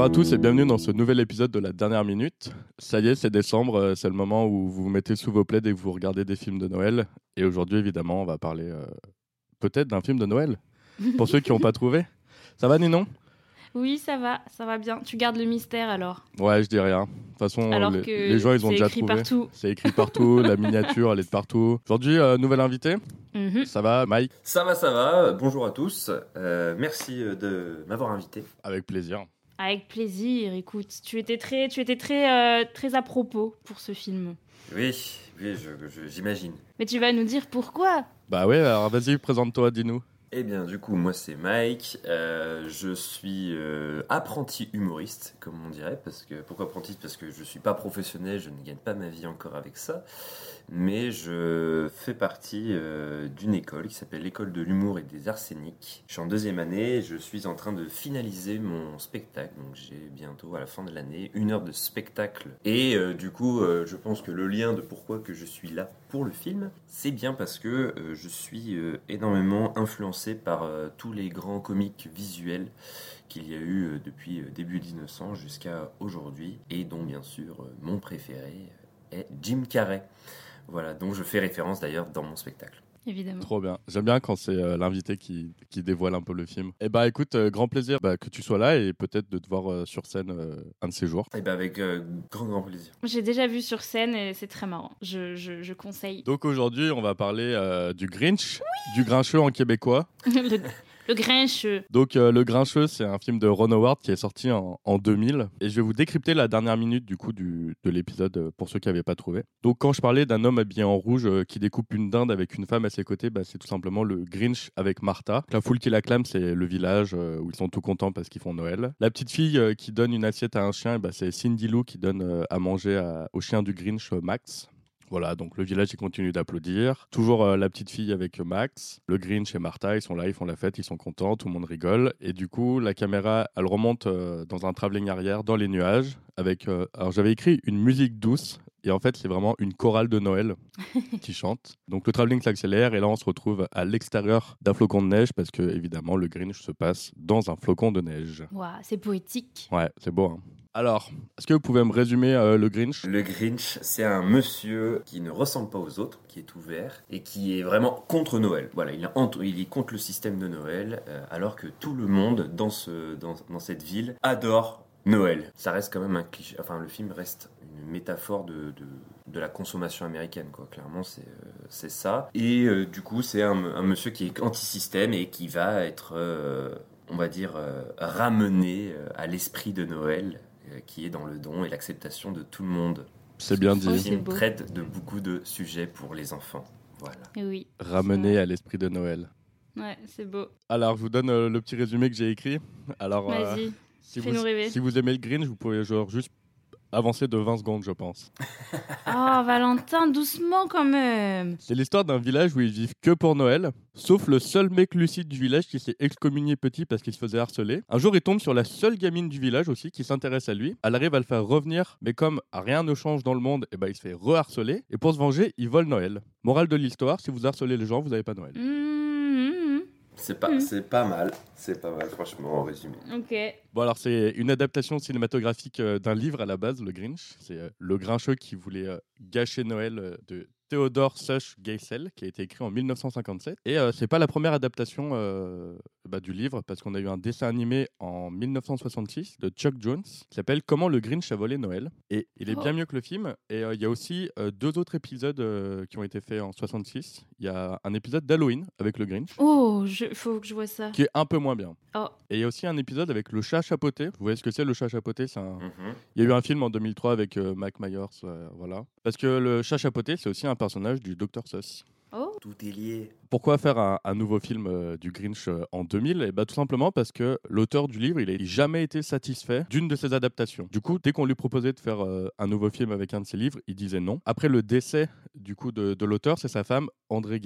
Bonjour à tous et bienvenue dans ce nouvel épisode de la dernière minute. Ça y est, c'est décembre, euh, c'est le moment où vous vous mettez sous vos plaids et que vous regardez des films de Noël. Et aujourd'hui, évidemment, on va parler euh, peut-être d'un film de Noël, pour ceux qui n'ont pas trouvé. Ça va, Ninon? Oui, ça va, ça va bien. Tu gardes le mystère alors? Ouais, je dis rien. De toute façon, Alors les, que les gens, ils ont c'est déjà écrit trouvé. partout. C'est écrit partout, la miniature, elle est de partout. Aujourd'hui, euh, nouvel invité. Mhm. Ça va, Mike? Ça va, ça va. Bonjour à tous. Euh, merci de m'avoir invité. Avec plaisir. Avec plaisir, écoute. Tu étais très, tu étais très, euh, très à propos pour ce film. Oui, oui, j'imagine. Mais tu vas nous dire pourquoi? Bah ouais, alors vas-y, présente-toi, dis-nous. Eh bien, du coup, moi c'est Mike. Euh, je suis euh, apprenti humoriste, comme on dirait. Parce que pourquoi apprenti? Parce que je suis pas professionnel, je ne gagne pas ma vie encore avec ça. Mais je fais partie euh, d'une école qui s'appelle l'école de l'humour et des arséniques. Je suis en deuxième année. Je suis en train de finaliser mon spectacle. Donc j'ai bientôt à la fin de l'année une heure de spectacle. Et euh, du coup, euh, je pense que le lien de pourquoi que je suis là pour le film, c'est bien parce que je suis énormément influencé par tous les grands comiques visuels qu'il y a eu depuis début 1900 jusqu'à aujourd'hui, et dont bien sûr mon préféré est Jim Carrey. Voilà, dont je fais référence d'ailleurs dans mon spectacle. Évidemment. Trop bien. J'aime bien quand c'est euh, l'invité qui, qui dévoile un peu le film. Et bah écoute, euh, grand plaisir bah, que tu sois là et peut-être de te voir euh, sur scène euh, un de ces jours. Et bien avec euh, grand grand plaisir. J'ai déjà vu sur scène et c'est très marrant. Je, je, je conseille. Donc aujourd'hui, on va parler euh, du Grinch, du Grincheux en québécois. le, le grincheux. Donc euh, le Grincheux, c'est un film de Ron Howard qui est sorti en, en 2000 et je vais vous décrypter la dernière minute du coup de l'épisode euh, pour ceux qui n'avaient pas trouvé. Donc quand je parlais d'un homme habillé en rouge euh, qui découpe une dinde avec une femme à ses côtés, bah, c'est tout simplement le Grinch avec Martha. La foule qui l'acclame, c'est le village où ils sont tout contents parce qu'ils font Noël. La petite fille qui donne une assiette à un chien, bah, c'est Cindy Lou qui donne à manger au chien du Grinch Max. Voilà, donc le village il continue d'applaudir. Toujours euh, la petite fille avec Max, le Grinch et Martha, ils sont là, ils font la fête, ils sont contents, tout le monde rigole. Et du coup, la caméra, elle remonte euh, dans un travelling arrière, dans les nuages, avec. euh, alors j'avais écrit une musique douce. Et en fait, c'est vraiment une chorale de Noël qui chante. Donc le travelling s'accélère et là, on se retrouve à l'extérieur d'un flocon de neige parce que, évidemment, le Grinch se passe dans un flocon de neige. Waouh, c'est poétique. Ouais, c'est beau. hein. Alors, est-ce que vous pouvez me résumer euh, le Grinch? Le Grinch, c'est un monsieur qui ne ressemble pas aux autres, qui est ouvert et qui est vraiment contre Noël. Voilà, il est, contre le système de Noël, euh, alors que tout le monde dans, ce, dans, dans cette ville adore Noël. Ça reste quand même un cliché. Enfin, le film reste une métaphore de, la consommation américaine, quoi. Clairement, c'est euh, ça. Et du coup, c'est un, monsieur qui est anti-système et qui va être, on va dire, ramené à l'esprit de Noël, qui est dans le don et l'acceptation de tout le monde. C'est bien Oh, Le dit. c'est film traite de beaucoup de sujets pour les enfants. Voilà. Et oui. Ramener à l'esprit de Noël. Ouais, c'est beau. Alors, je vous donne euh, le petit résumé que j'ai écrit. Alors, euh, Vas-y. si, fais-nous vous, rêver. si vous aimez le Grinch, vous pouvez genre juste avancer de 20 secondes, je pense. Oh, Valentin, doucement quand même. C'est l'histoire d'un village où ils vivent que pour Noël, sauf le seul mec lucide du village qui s'est excommunié petit parce qu'il se faisait harceler. Un jour, il tombe sur la seule gamine du village aussi qui s'intéresse à lui. Elle arrive à le faire revenir, mais comme rien ne change dans le monde, et ben il se fait reharceler. Et pour se venger, il vole Noël. Morale de l'histoire, si vous harcelez les gens, vous n'avez pas Noël. Mmh, C'est pas, Mhm. c'est pas mal. C'est pas mal, franchement, en résumé. Ok. Bon alors c'est une adaptation cinématographique euh, d'un livre à la base, Le Grinch. C'est euh, le Grincheux qui voulait euh, gâcher Noël euh, de Theodore Sush Geisel, qui a été écrit en 1957. Et euh, c'est pas la première adaptation euh, bah, du livre, parce qu'on a eu un dessin animé en 1966 de Chuck Jones qui s'appelle Comment le Grinch a volé Noël. Et il est Oh. bien mieux que le film. Et euh, il y a aussi euh, deux autres épisodes euh, qui ont été faits en 66. Il y a un épisode d'Halloween avec le Grinch. Oh, je... faut que je vois ça. Qui est un peu moins bien. Oh. Et il y a aussi un épisode avec le chat chapeauté. Vous voyez ce que c'est le chat un, Mhm. il y a eu un film en 2003 avec euh, Mike Myers, euh, voilà. Parce que le chat chapeauté, c'est aussi un personnage du Dr Seuss. Oh. Tout est lié. Pourquoi faire un, un nouveau film euh, du Grinch euh, en 2000 Et bah, Tout simplement parce que l'auteur du livre, il n'a jamais été satisfait d'une de ses adaptations. Du coup, dès qu'on lui proposait de faire euh, un nouveau film avec un de ses livres, il disait non. Après le décès du coup de, de l'auteur, c'est sa femme, André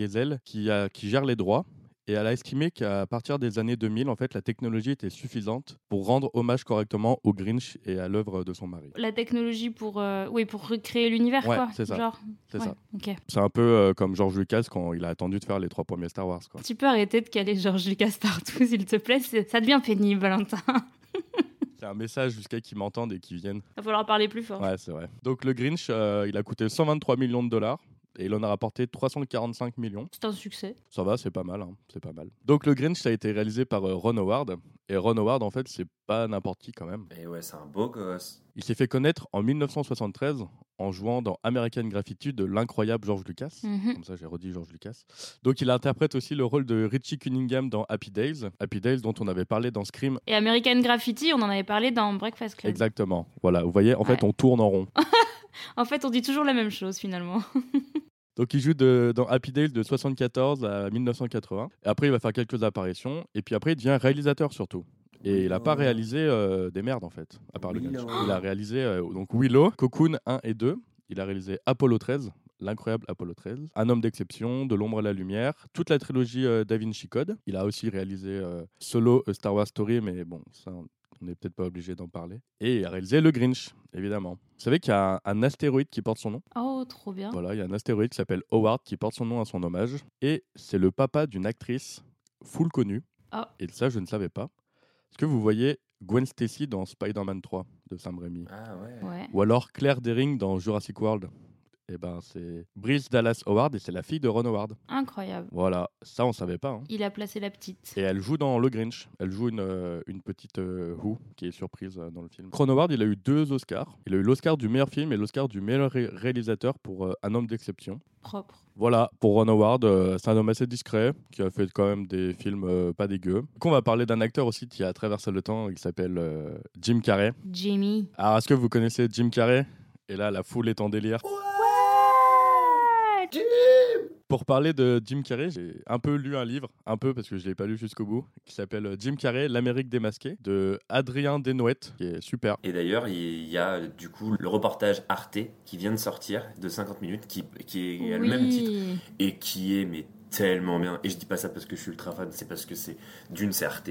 qui, a, qui gère les droits. Et elle a estimé qu'à partir des années 2000, en fait, la technologie était suffisante pour rendre hommage correctement au Grinch et à l'œuvre de son mari. La technologie pour, euh, oui, pour recréer l'univers, Ouais, quoi. c'est ça. Genre. C'est Ouais, ça. C'est un peu euh, comme George Lucas quand il a attendu de faire les trois premiers Star Wars. Quoi. Tu peux arrêter de caler George Lucas partout, s'il te plaît. Ça devient pénible, Valentin. C'est un message jusqu'à qu'ils m'entendent et qu'ils viennent. Il va falloir parler plus fort. Ouais, c'est vrai. Donc le Grinch, euh, il a coûté 123 millions de dollars. Et il en a rapporté 345 millions. C'est un succès. Ça va, c'est pas mal, hein, c'est pas mal. Donc le Grinch, ça a été réalisé par euh, Ron Howard. Et Ron Howard, en fait, c'est pas n'importe qui quand même. Et ouais, c'est un beau gosse. Il s'est fait connaître en 1973 en jouant dans American Graffiti de l'incroyable George Lucas. Mhm. Comme ça, j'ai redit George Lucas. Donc, il interprète aussi le rôle de Richie Cunningham dans Happy Days. Happy Days, dont on avait parlé dans Scream. Et American Graffiti, on en avait parlé dans Breakfast Club. Exactement. Voilà, vous voyez, en fait, on tourne en rond. En fait, on dit toujours la même chose finalement. Donc, il joue de- dans Happy Days de 74 à 1980. Et après, il va faire quelques apparitions. Et puis après, il devient réalisateur surtout. Et il n'a pas Willow. réalisé euh, des merdes, en fait, à part le. Grinch. Il a réalisé euh, donc Willow, Cocoon 1 et 2. Il a réalisé Apollo 13, l'incroyable Apollo 13, Un homme d'exception, De l'ombre à la lumière, toute la trilogie euh, Da Vinci Code. Il a aussi réalisé euh, Solo, A Star Wars Story, mais bon, ça, on n'est peut-être pas obligé d'en parler. Et il a réalisé Le Grinch, évidemment. Vous savez qu'il y a un, un astéroïde qui porte son nom? Oh, trop bien. Voilà, il y a un astéroïde qui s'appelle Howard qui porte son nom à son hommage. Et c'est le papa d'une actrice full connue. Ah. Et ça, je ne savais pas. Est-ce que vous voyez Gwen Stacy dans Spider-Man 3 de Sam Raimi? Ah ouais. Ouais. Ou alors Claire Deering dans Jurassic World? Eh ben, c'est Bryce Dallas Howard et c'est la fille de Ron Howard. Incroyable. Voilà, ça, on savait pas. hein. Il a placé la petite. Et elle joue dans Le Grinch. Elle joue une, euh, une petite euh, Who qui est surprise euh, dans le film. Ron Howard, il a eu deux Oscars. Il a eu l'Oscar du meilleur film et l'Oscar du meilleur ré- réalisateur pour euh, Un homme d'exception. Propre. Voilà, pour Ron Howard, euh, c'est un homme assez discret qui a fait quand même des films euh, pas dégueux. Donc on va parler d'un acteur aussi qui a traversé le temps, il s'appelle euh, Jim Carrey. Jamie. Alors est-ce que vous connaissez Jim Carrey? Et là, la foule est en délire. Pour parler de Jim Carrey, j'ai un peu lu un livre, un peu parce que je l'ai pas lu jusqu'au bout, qui s'appelle Jim Carrey, l'Amérique démasquée, de Adrien Desnouettes, qui est super. Et d'ailleurs, il y a du coup le reportage Arte qui vient de sortir de 50 minutes, qui, qui est a le même titre et qui est mais tellement bien. Et je dis pas ça parce que je suis ultra fan, c'est parce que c'est d'une c'est Arte.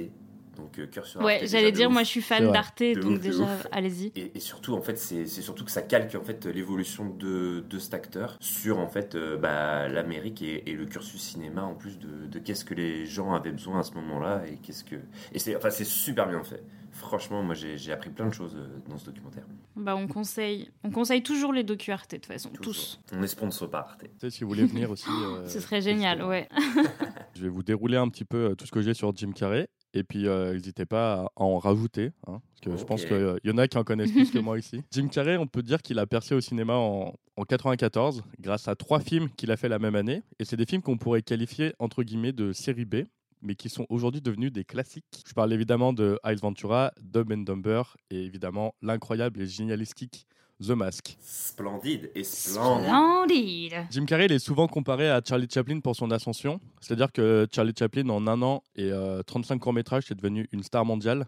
Donc euh, cœur sur Arte. Ouais, j'allais dire, ouf. moi je suis fan d'Arte, donc ouf, déjà, allez-y. Et, et surtout, en fait, c'est surtout que ça calque en fait l'évolution de, de cet acteur sur en fait euh, bah, l'Amérique et, et le cursus cinéma en plus de, de qu'est-ce que les gens avaient besoin à ce moment-là et qu'est-ce que et c'est enfin c'est super bien fait. Franchement, moi j'ai j'ai appris plein de choses euh, dans ce documentaire. Bah, on conseille, on conseille toujours les docu Arte de toute façon, Toujours. tous. On est sponsor par Arte. Tu sais, si vous voulez venir aussi. euh, Ce serait génial, ouais. Je vais vous dérouler un petit peu tout ce que j'ai sur Jim Carrey. Et puis, euh, n'hésitez pas à en rajouter. hein, parce que je pense qu'il y en a qui en connaissent plus que moi ici. Jim Carrey, on peut dire qu'il a percé au cinéma en, en 94 grâce à trois films qu'il a fait la même année. Et c'est des films qu'on pourrait qualifier, entre guillemets, de série B mais qui sont aujourd'hui devenus des classiques. Je parle évidemment de Ice Ventura, Dumb and Dumber et évidemment l'incroyable et génialistique The Mask. Splendide et splendide. Splendide. Jim Carrey il est souvent comparé à Charlie Chaplin pour son ascension. C'est-à-dire que Charlie Chaplin, en un an et euh, 35 courts-métrages, est devenu une star mondiale.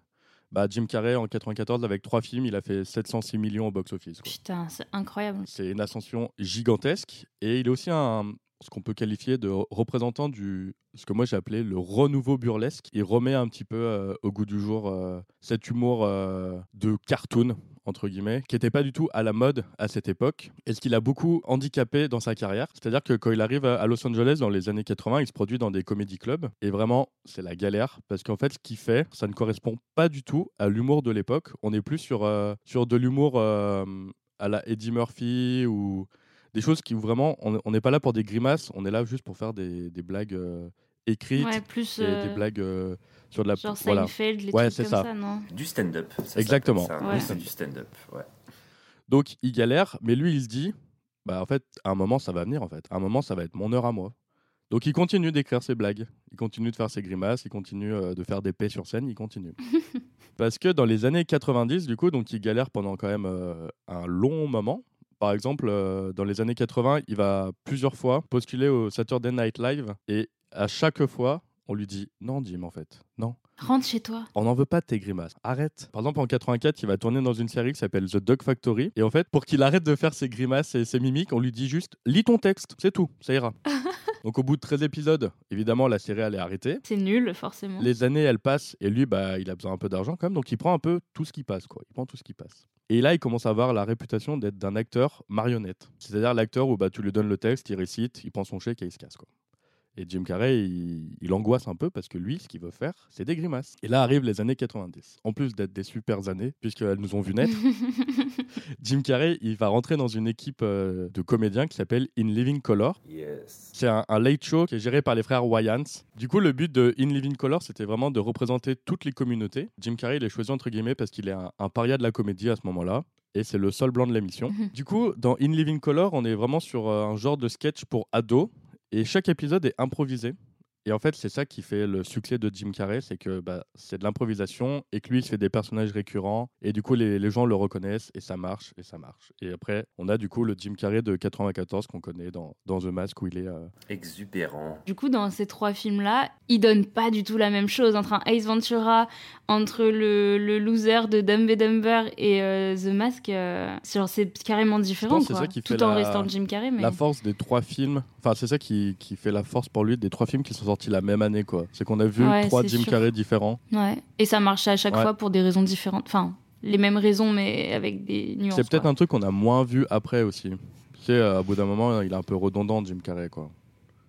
Bah, Jim Carrey, en 94, avec trois films, il a fait 706 millions au box-office. Putain, c'est incroyable. C'est une ascension gigantesque. Et il est aussi un, ce qu'on peut qualifier de représentant du ce que moi j'ai appelé le renouveau burlesque. Il remet un petit peu euh, au goût du jour euh, cet humour euh, de cartoon entre guillemets, qui n'était pas du tout à la mode à cette époque, et ce qui l'a beaucoup handicapé dans sa carrière. C'est-à-dire que quand il arrive à Los Angeles dans les années 80, il se produit dans des comédie clubs, et vraiment, c'est la galère, parce qu'en fait, ce qu'il fait, ça ne correspond pas du tout à l'humour de l'époque. On est plus sur, sur de l'humour à la Eddie Murphy, ou des choses qui vraiment, on n'est pas là pour des grimaces, on est là juste pour faire des, des blagues euh, écrites, Ouais, plus et euh, des blagues euh, sur de la... genre voilà. Seinfeld, les Ouais, trucs comme ça. ça, non? Du stand-up. ça Exactement. ça. Ouais. C'est du stand-up. Ouais. Donc il galère, mais lui il se dit, bah en fait, à un moment ça va venir en fait. À un moment ça va être mon heure à moi. Donc il continue d'écrire ses blagues, il continue de faire ses grimaces, il continue euh, de faire des paix sur scène, il continue. Parce que dans les années 90, du coup, donc il galère pendant quand même euh, un long moment. Par exemple, euh, dans les années 80, il va plusieurs fois postuler au Saturday Night Live et à chaque fois, on lui dit non, Jim, en fait, non. Rentre chez toi. On n'en veut pas de tes grimaces. Arrête. Par exemple, en 84, il va tourner dans une série qui s'appelle The Dog Factory. Et en fait, pour qu'il arrête de faire ses grimaces et ses mimiques, on lui dit juste lis ton texte. C'est tout. Ça ira. Donc, au bout de 13 épisodes, évidemment, la série, elle est arrêtée. C'est nul, forcément. Les années, elles passent. Et lui, bah, il a besoin un peu d'argent quand même. Donc, il prend un peu tout ce qui passe. Quoi. Il prend tout ce qui passe. Et là, il commence à avoir la réputation d'être d'un acteur marionnette. C'est-à-dire l'acteur où bah, tu lui donnes le texte, il récite, il prend son chèque et il se casse. Quoi. Et Jim Carrey, il, il angoisse un peu parce que lui, ce qu'il veut faire, c'est des grimaces. Et là arrivent les années 90. En plus d'être des super années, puisqu'elles nous ont vu naître, Jim Carrey, il va rentrer dans une équipe euh, de comédiens qui s'appelle In Living Color. Yes. C'est un, un late show qui est géré par les frères Wayans. Du coup, le but de In Living Color, c'était vraiment de représenter toutes les communautés. Jim Carrey, il est choisi entre guillemets parce qu'il est un, un paria de la comédie à ce moment-là. Et c'est le seul blanc de l'émission. Du coup, dans In Living Color, on est vraiment sur euh, un genre de sketch pour ados. Et chaque épisode est improvisé. Et en fait, c'est ça qui fait le succès de Jim Carrey, c'est que bah, c'est de l'improvisation et que lui, il se fait des personnages récurrents. Et du coup, les, les gens le reconnaissent et ça marche, et ça marche. Et après, on a du coup le Jim Carrey de 94 qu'on connaît dans, dans The Mask où il est... euh, Exubérant. Du coup, dans ces trois films-là, ils donnent pas du tout la même chose entre un Ace Ventura, entre le, le loser de Dumb and Dumber et euh, The Mask. euh, c'est carrément différent, quoi. ça qui Tout fait en la- restant Jim Carrey, mais La force des trois films, enfin c'est ça qui, qui fait la force pour lui des trois films qui sont sortis la même année quoi. C'est qu'on a vu Ouais, trois Jim. Carrey différents. ouais. Et ça marchait à chaque Ouais. fois pour des raisons différentes. Enfin, les mêmes raisons, mais avec des nuances. C'est peut-être un truc qu'on a moins vu après aussi. Tu sais, euh, à bout d'un moment, il est un peu redondant Jim Carrey quoi.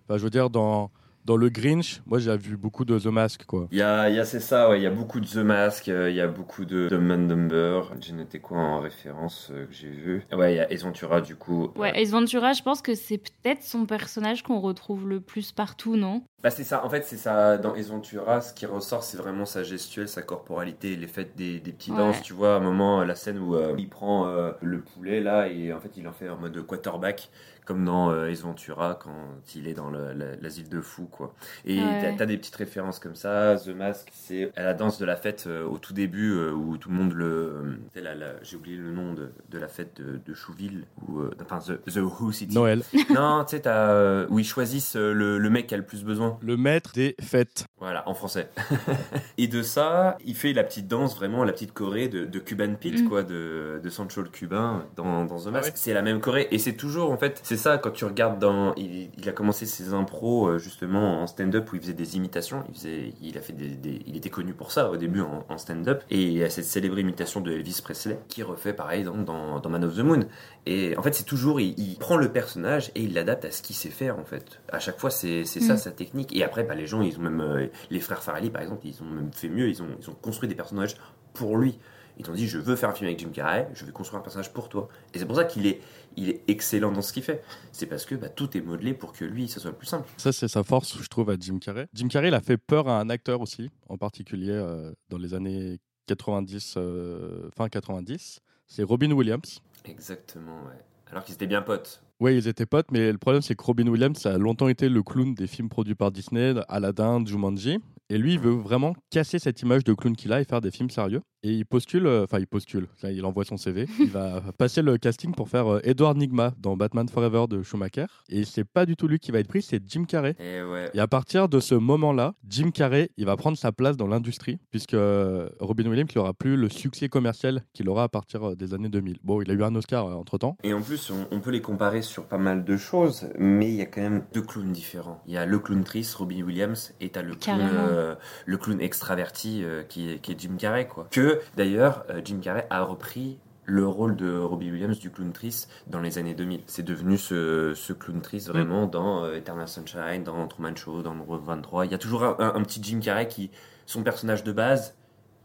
Enfin, je veux dire dans dans le Grinch, moi j'ai vu beaucoup de The Mask quoi. Il y a, il y a c'est ça, ouais, il y a beaucoup de The Mask, euh, il y a beaucoup de Dumb and Dumber. J'ai noté quoi en référence euh, que j'ai vu? Ouais, il y a Ace Ventura du coup. Ouais, Ace Ventura, je pense que c'est peut-être son personnage qu'on retrouve le plus partout, non? Bah c'est ça, en fait c'est ça, dans Ace Ventura, ce qui ressort c'est vraiment sa gestuelle, sa corporalité, les fêtes des, des petits Ouais. danses, tu vois, à un moment, la scène où euh, il prend euh, le poulet là et en fait il en fait en mode quarterback, comme dans euh, Ace Ventura quand il est dans le- la- l'asile de fous quoi. Et Ouais. t'as- t'as des petites références comme ça, The Mask c'est à la danse de la fête euh, au tout début euh, où tout le monde le... la- J'ai oublié le nom de, de la fête de, de Chouville, ou euh, enfin The, The Who City. Noël, Non, tu sais, t'as, euh, où ils choisissent euh, le, le mec qui a le plus besoin. le maître des fêtes. Voilà, en français. et de ça, il fait la petite danse, vraiment la petite choré de, de Cuban Pete, Mm. quoi, de, de Sancho le Cubain dans, dans The Mask. ouais. C'est la même choré. Et c'est toujours, en fait, c'est ça, quand tu regardes dans. Il, il a commencé ses impros, euh, justement, en stand-up, où il faisait des imitations. Il, faisait, il, a fait des, des- il était connu pour ça au début en, en stand-up. Et il y a cette célèbre imitation de Elvis Presley, qui refait pareil dans, dans, dans Man of the Moon. Et en fait, c'est toujours, il, il prend le personnage et il l'adapte à ce qu'il sait faire, en fait. À chaque fois, c'est c'est ça Mm. sa technique. Et après, bah, les gens, ils ont même. euh, les frères Farrelly, par exemple, ils ont même fait mieux. Ils ont, ils ont construit des personnages pour lui. Ils ont dit, je veux faire un film avec Jim Carrey, je vais construire un personnage pour toi. Et c'est pour ça qu'il est, il est excellent dans ce qu'il fait. C'est parce que bah, tout est modelé pour que lui, ça soit le plus simple. Ça c'est sa force je trouve à Jim Carrey. Jim Carrey il a fait peur à un acteur aussi, en particulier euh, dans les années 90, euh, fin 90. C'est Robin Williams. Exactement, ouais. Alors qu'ils étaient bien potes. Oui, ils étaient potes, mais le problème, c'est que Robin Williams a longtemps été le clown des films produits par Disney, Aladdin, Jumanji. Et lui, il veut vraiment casser cette image de clown qu'il a et faire des films sérieux. Et il postule, euh, enfin, il postule, Là, il envoie son CV. Il va passer le casting pour faire euh, Edward Nigma dans Batman Forever de Schumacher. Et c'est pas du tout lui qui va être pris, c'est Jim Carrey. Et ouais. Et à partir de ce moment-là, Jim Carrey, il va prendre sa place dans l'industrie, puisque euh, Robin Williams n'aura plus le succès commercial qu'il aura à partir euh, des années 2000. Bon, il a eu un Oscar entre temps. Et en plus, on, on peut les comparer sur pas mal de choses, mais il y a quand même deux clowns différents. Il y a le clown triste, Robin Williams, et t'as le clown, Carrément. Euh, le clown extraverti euh, qui, est, qui est Jim Carrey, quoi. Que d'ailleurs, euh, Jim Carrey a repris le rôle de Robbie Williams du clown triste dans les années 2000. C'est devenu ce, ce clown triste vraiment dans euh, Eternal Sunshine, dans Truman Show, dans le 23. Il y a toujours un, un- un petit Jim Carrey qui, son personnage de base,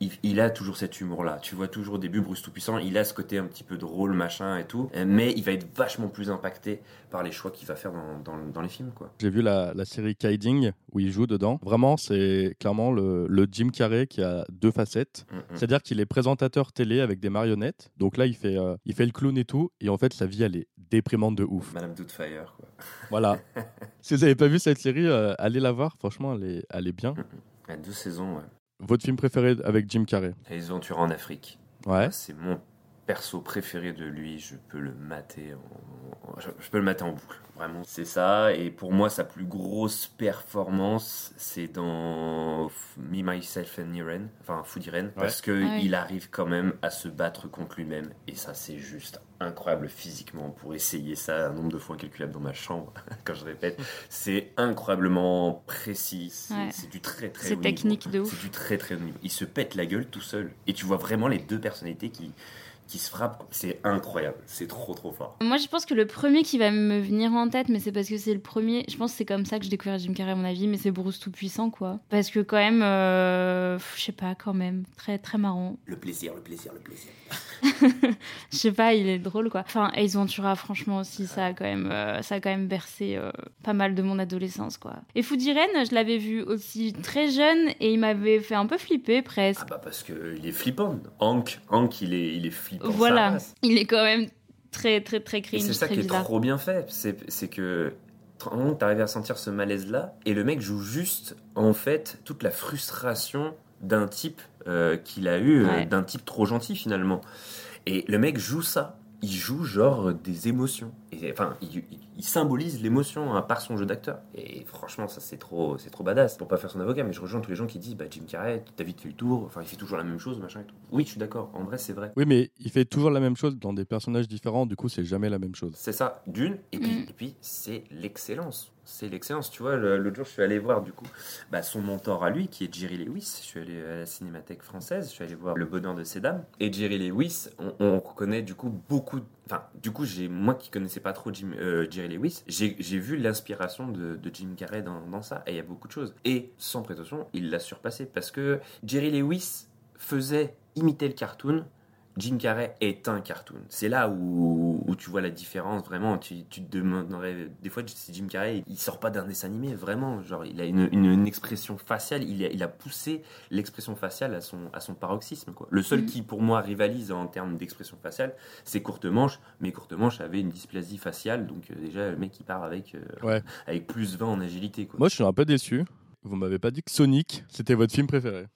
il, il a toujours cet humour-là. Tu vois toujours au début Bruce Tout-Puissant, il a ce côté un petit peu drôle, machin et tout, euh, mais il va être vachement plus impacté par les choix qu'il va faire dans, dans- dans les films, quoi. J'ai vu la, la série Kiding où il joue dedans. Vraiment, c'est clairement le, le Jim Carrey qui a deux facettes. Mm, mm. C'est-à-dire qu'il est présentateur télé avec des marionnettes. Donc là, il fait, euh, il fait le clown et tout. Et en fait, sa vie, elle est déprimante de ouf. Madame Doubtfire, quoi. Voilà. si vous n'avez pas vu cette série, euh, allez la voir. Franchement, elle est, elle est bien. Il y a deux saisons, ouais. Votre film préféré avec Jim Carrey Les aventures en Afrique. Ouais. C'est mon perso préféré de lui. Je peux le mater en... Je je peux le mater en boucle. Vraiment, c'est ça. Et pour moi, sa plus grosse performance, c'est dans Me, Myself and Irene. Enfin, Food Irene. Parce que Ah oui. il arrive quand même à se battre contre lui-même. Et ça, c'est juste incroyable physiquement. Pour essayer ça un nombre de fois incalculable dans ma chambre, quand je répète, c'est incroyablement précis. C'est Ouais. du très très C'est haut technique niveau. de ouf. C'est du très très haut niveau. Il se pète la gueule tout seul. Et tu vois vraiment les deux personnalités qui, qui se frappe. C'est incroyable. C'est trop, trop fort. Moi, je pense que le premier qui va me venir en tête, mais c'est parce que c'est le premier. Je pense que c'est comme ça que je découvre Jim Carrey, à mon avis, mais c'est Bruce Tout-Puissant, quoi. Parce que, quand même, euh, je sais pas, quand même, très, très marrant. Le plaisir, le plaisir, le plaisir. Je sais pas, il est drôle, quoi. Enfin, Ace Ventura, franchement, aussi, ça a quand même, euh, ça a quand même bercé euh, pas mal de mon adolescence, quoi. Et Foudiren, je l'avais vu aussi très jeune et il m'avait fait un peu flipper, presque. Ah bah parce qu'il est flippant. Hank, Hank il, est, il est flippant. Voilà, il est quand même très, très, très cringe, c'est ça très qui est trop bien fait. C'est que t'arrives à sentir ce malaise-là, et le mec joue juste, en fait, toute la frustration d'un type euh, qu'il a eu, euh, Ouais. d'un type trop gentil finalement. Et le mec joue ça. Il joue genre des émotions. Et, enfin, il, il- il symbolise l'émotion hein, par son jeu d'acteur. Et franchement, ça c'est trop, c'est trop badass. Pour pas faire son avocat, mais je rejoins tous les gens qui disent, bah Jim Carrey, vite fait le tour. Enfin, il fait toujours la même chose, machin. Et tout. Oui, je suis d'accord. En vrai, c'est vrai. Oui, mais il fait toujours la même chose dans des personnages différents, du coup, c'est jamais la même chose. C'est ça, d'une, et puis, Mm. et puis c'est l'excellence. C'est l'excellence, tu vois. L'autre jour, je suis allé voir, du coup, bah, son mentor à lui, qui est Jerry Lewis. Je suis allé à la Cinémathèque française, je suis allé voir Le Bonheur de ces dames. Et Jerry Lewis, on, on reconnaît, du coup, beaucoup. Enfin, du coup, j'ai moi qui connaissais pas trop Jim, euh, Jerry Lewis, j'ai j'ai vu l'inspiration de, de Jim Carrey dans, dans ça. Et il y a beaucoup de choses. Et sans prétention, il l'a surpassé. Parce que Jerry Lewis faisait imiter le cartoon Jim Carrey est un cartoon. C'est là où, où tu vois la différence, vraiment. Tu, tu te demanderais, des fois, si Jim Carrey, il sort pas d'un dessin animé, vraiment. Genre, il a une, une- une expression faciale, il a, il a poussé l'expression faciale à son, à son paroxysme, quoi. Le seul Mhm. qui, pour moi, rivalise en termes d'expression faciale, c'est Courte Manche, mais Courte Manche avait une dysplasie faciale, donc euh, déjà, le mec, il part avec, euh, Ouais. avec plus 20 en agilité, quoi. Moi, je suis un peu déçu. Vous m'avez pas dit que Sonic, c'était votre film préféré.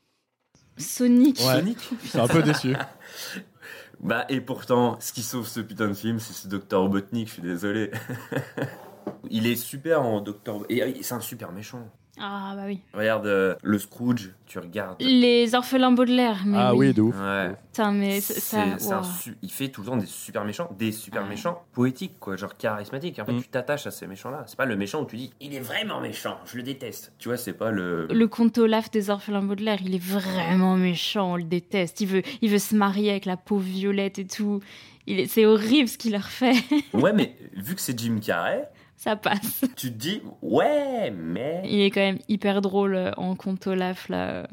Sonic. Ouais. Sonic Je suis un peu déçu. Bah, et pourtant, ce qui sauve ce putain de film, c'est ce Docteur Robotnik, je suis désolé. il est super en Docteur... Et euh, c'est un super méchant. Ah, bah oui. Regarde euh, le Scrooge, tu regardes... Les orphelins Baudelaire. Mais ah oui, de ouf. Ouais. Putain, mais C'est- ça. c'est un ouah. su- Il fait tout le temps des super méchants, des super Ouais. méchants poétiques, quoi, genre charismatiques. En fait, Mm. tu t'attaches à ces méchants-là. C'est pas le méchant où tu dis, il est vraiment méchant, je le déteste. Tu vois, c'est pas le... Le comte Olaf des orphelins Baudelaire, il est vraiment méchant, on le déteste. Il veut, il veut se marier avec la pauvre Violette et tout. Il est- C'est horrible ce qu'il leur fait. Ouais, mais vu que c'est Jim Carrey, Ça passe. tu te dis, ouais, mais... Il est quand même hyper drôle euh, en comte Olaf, là.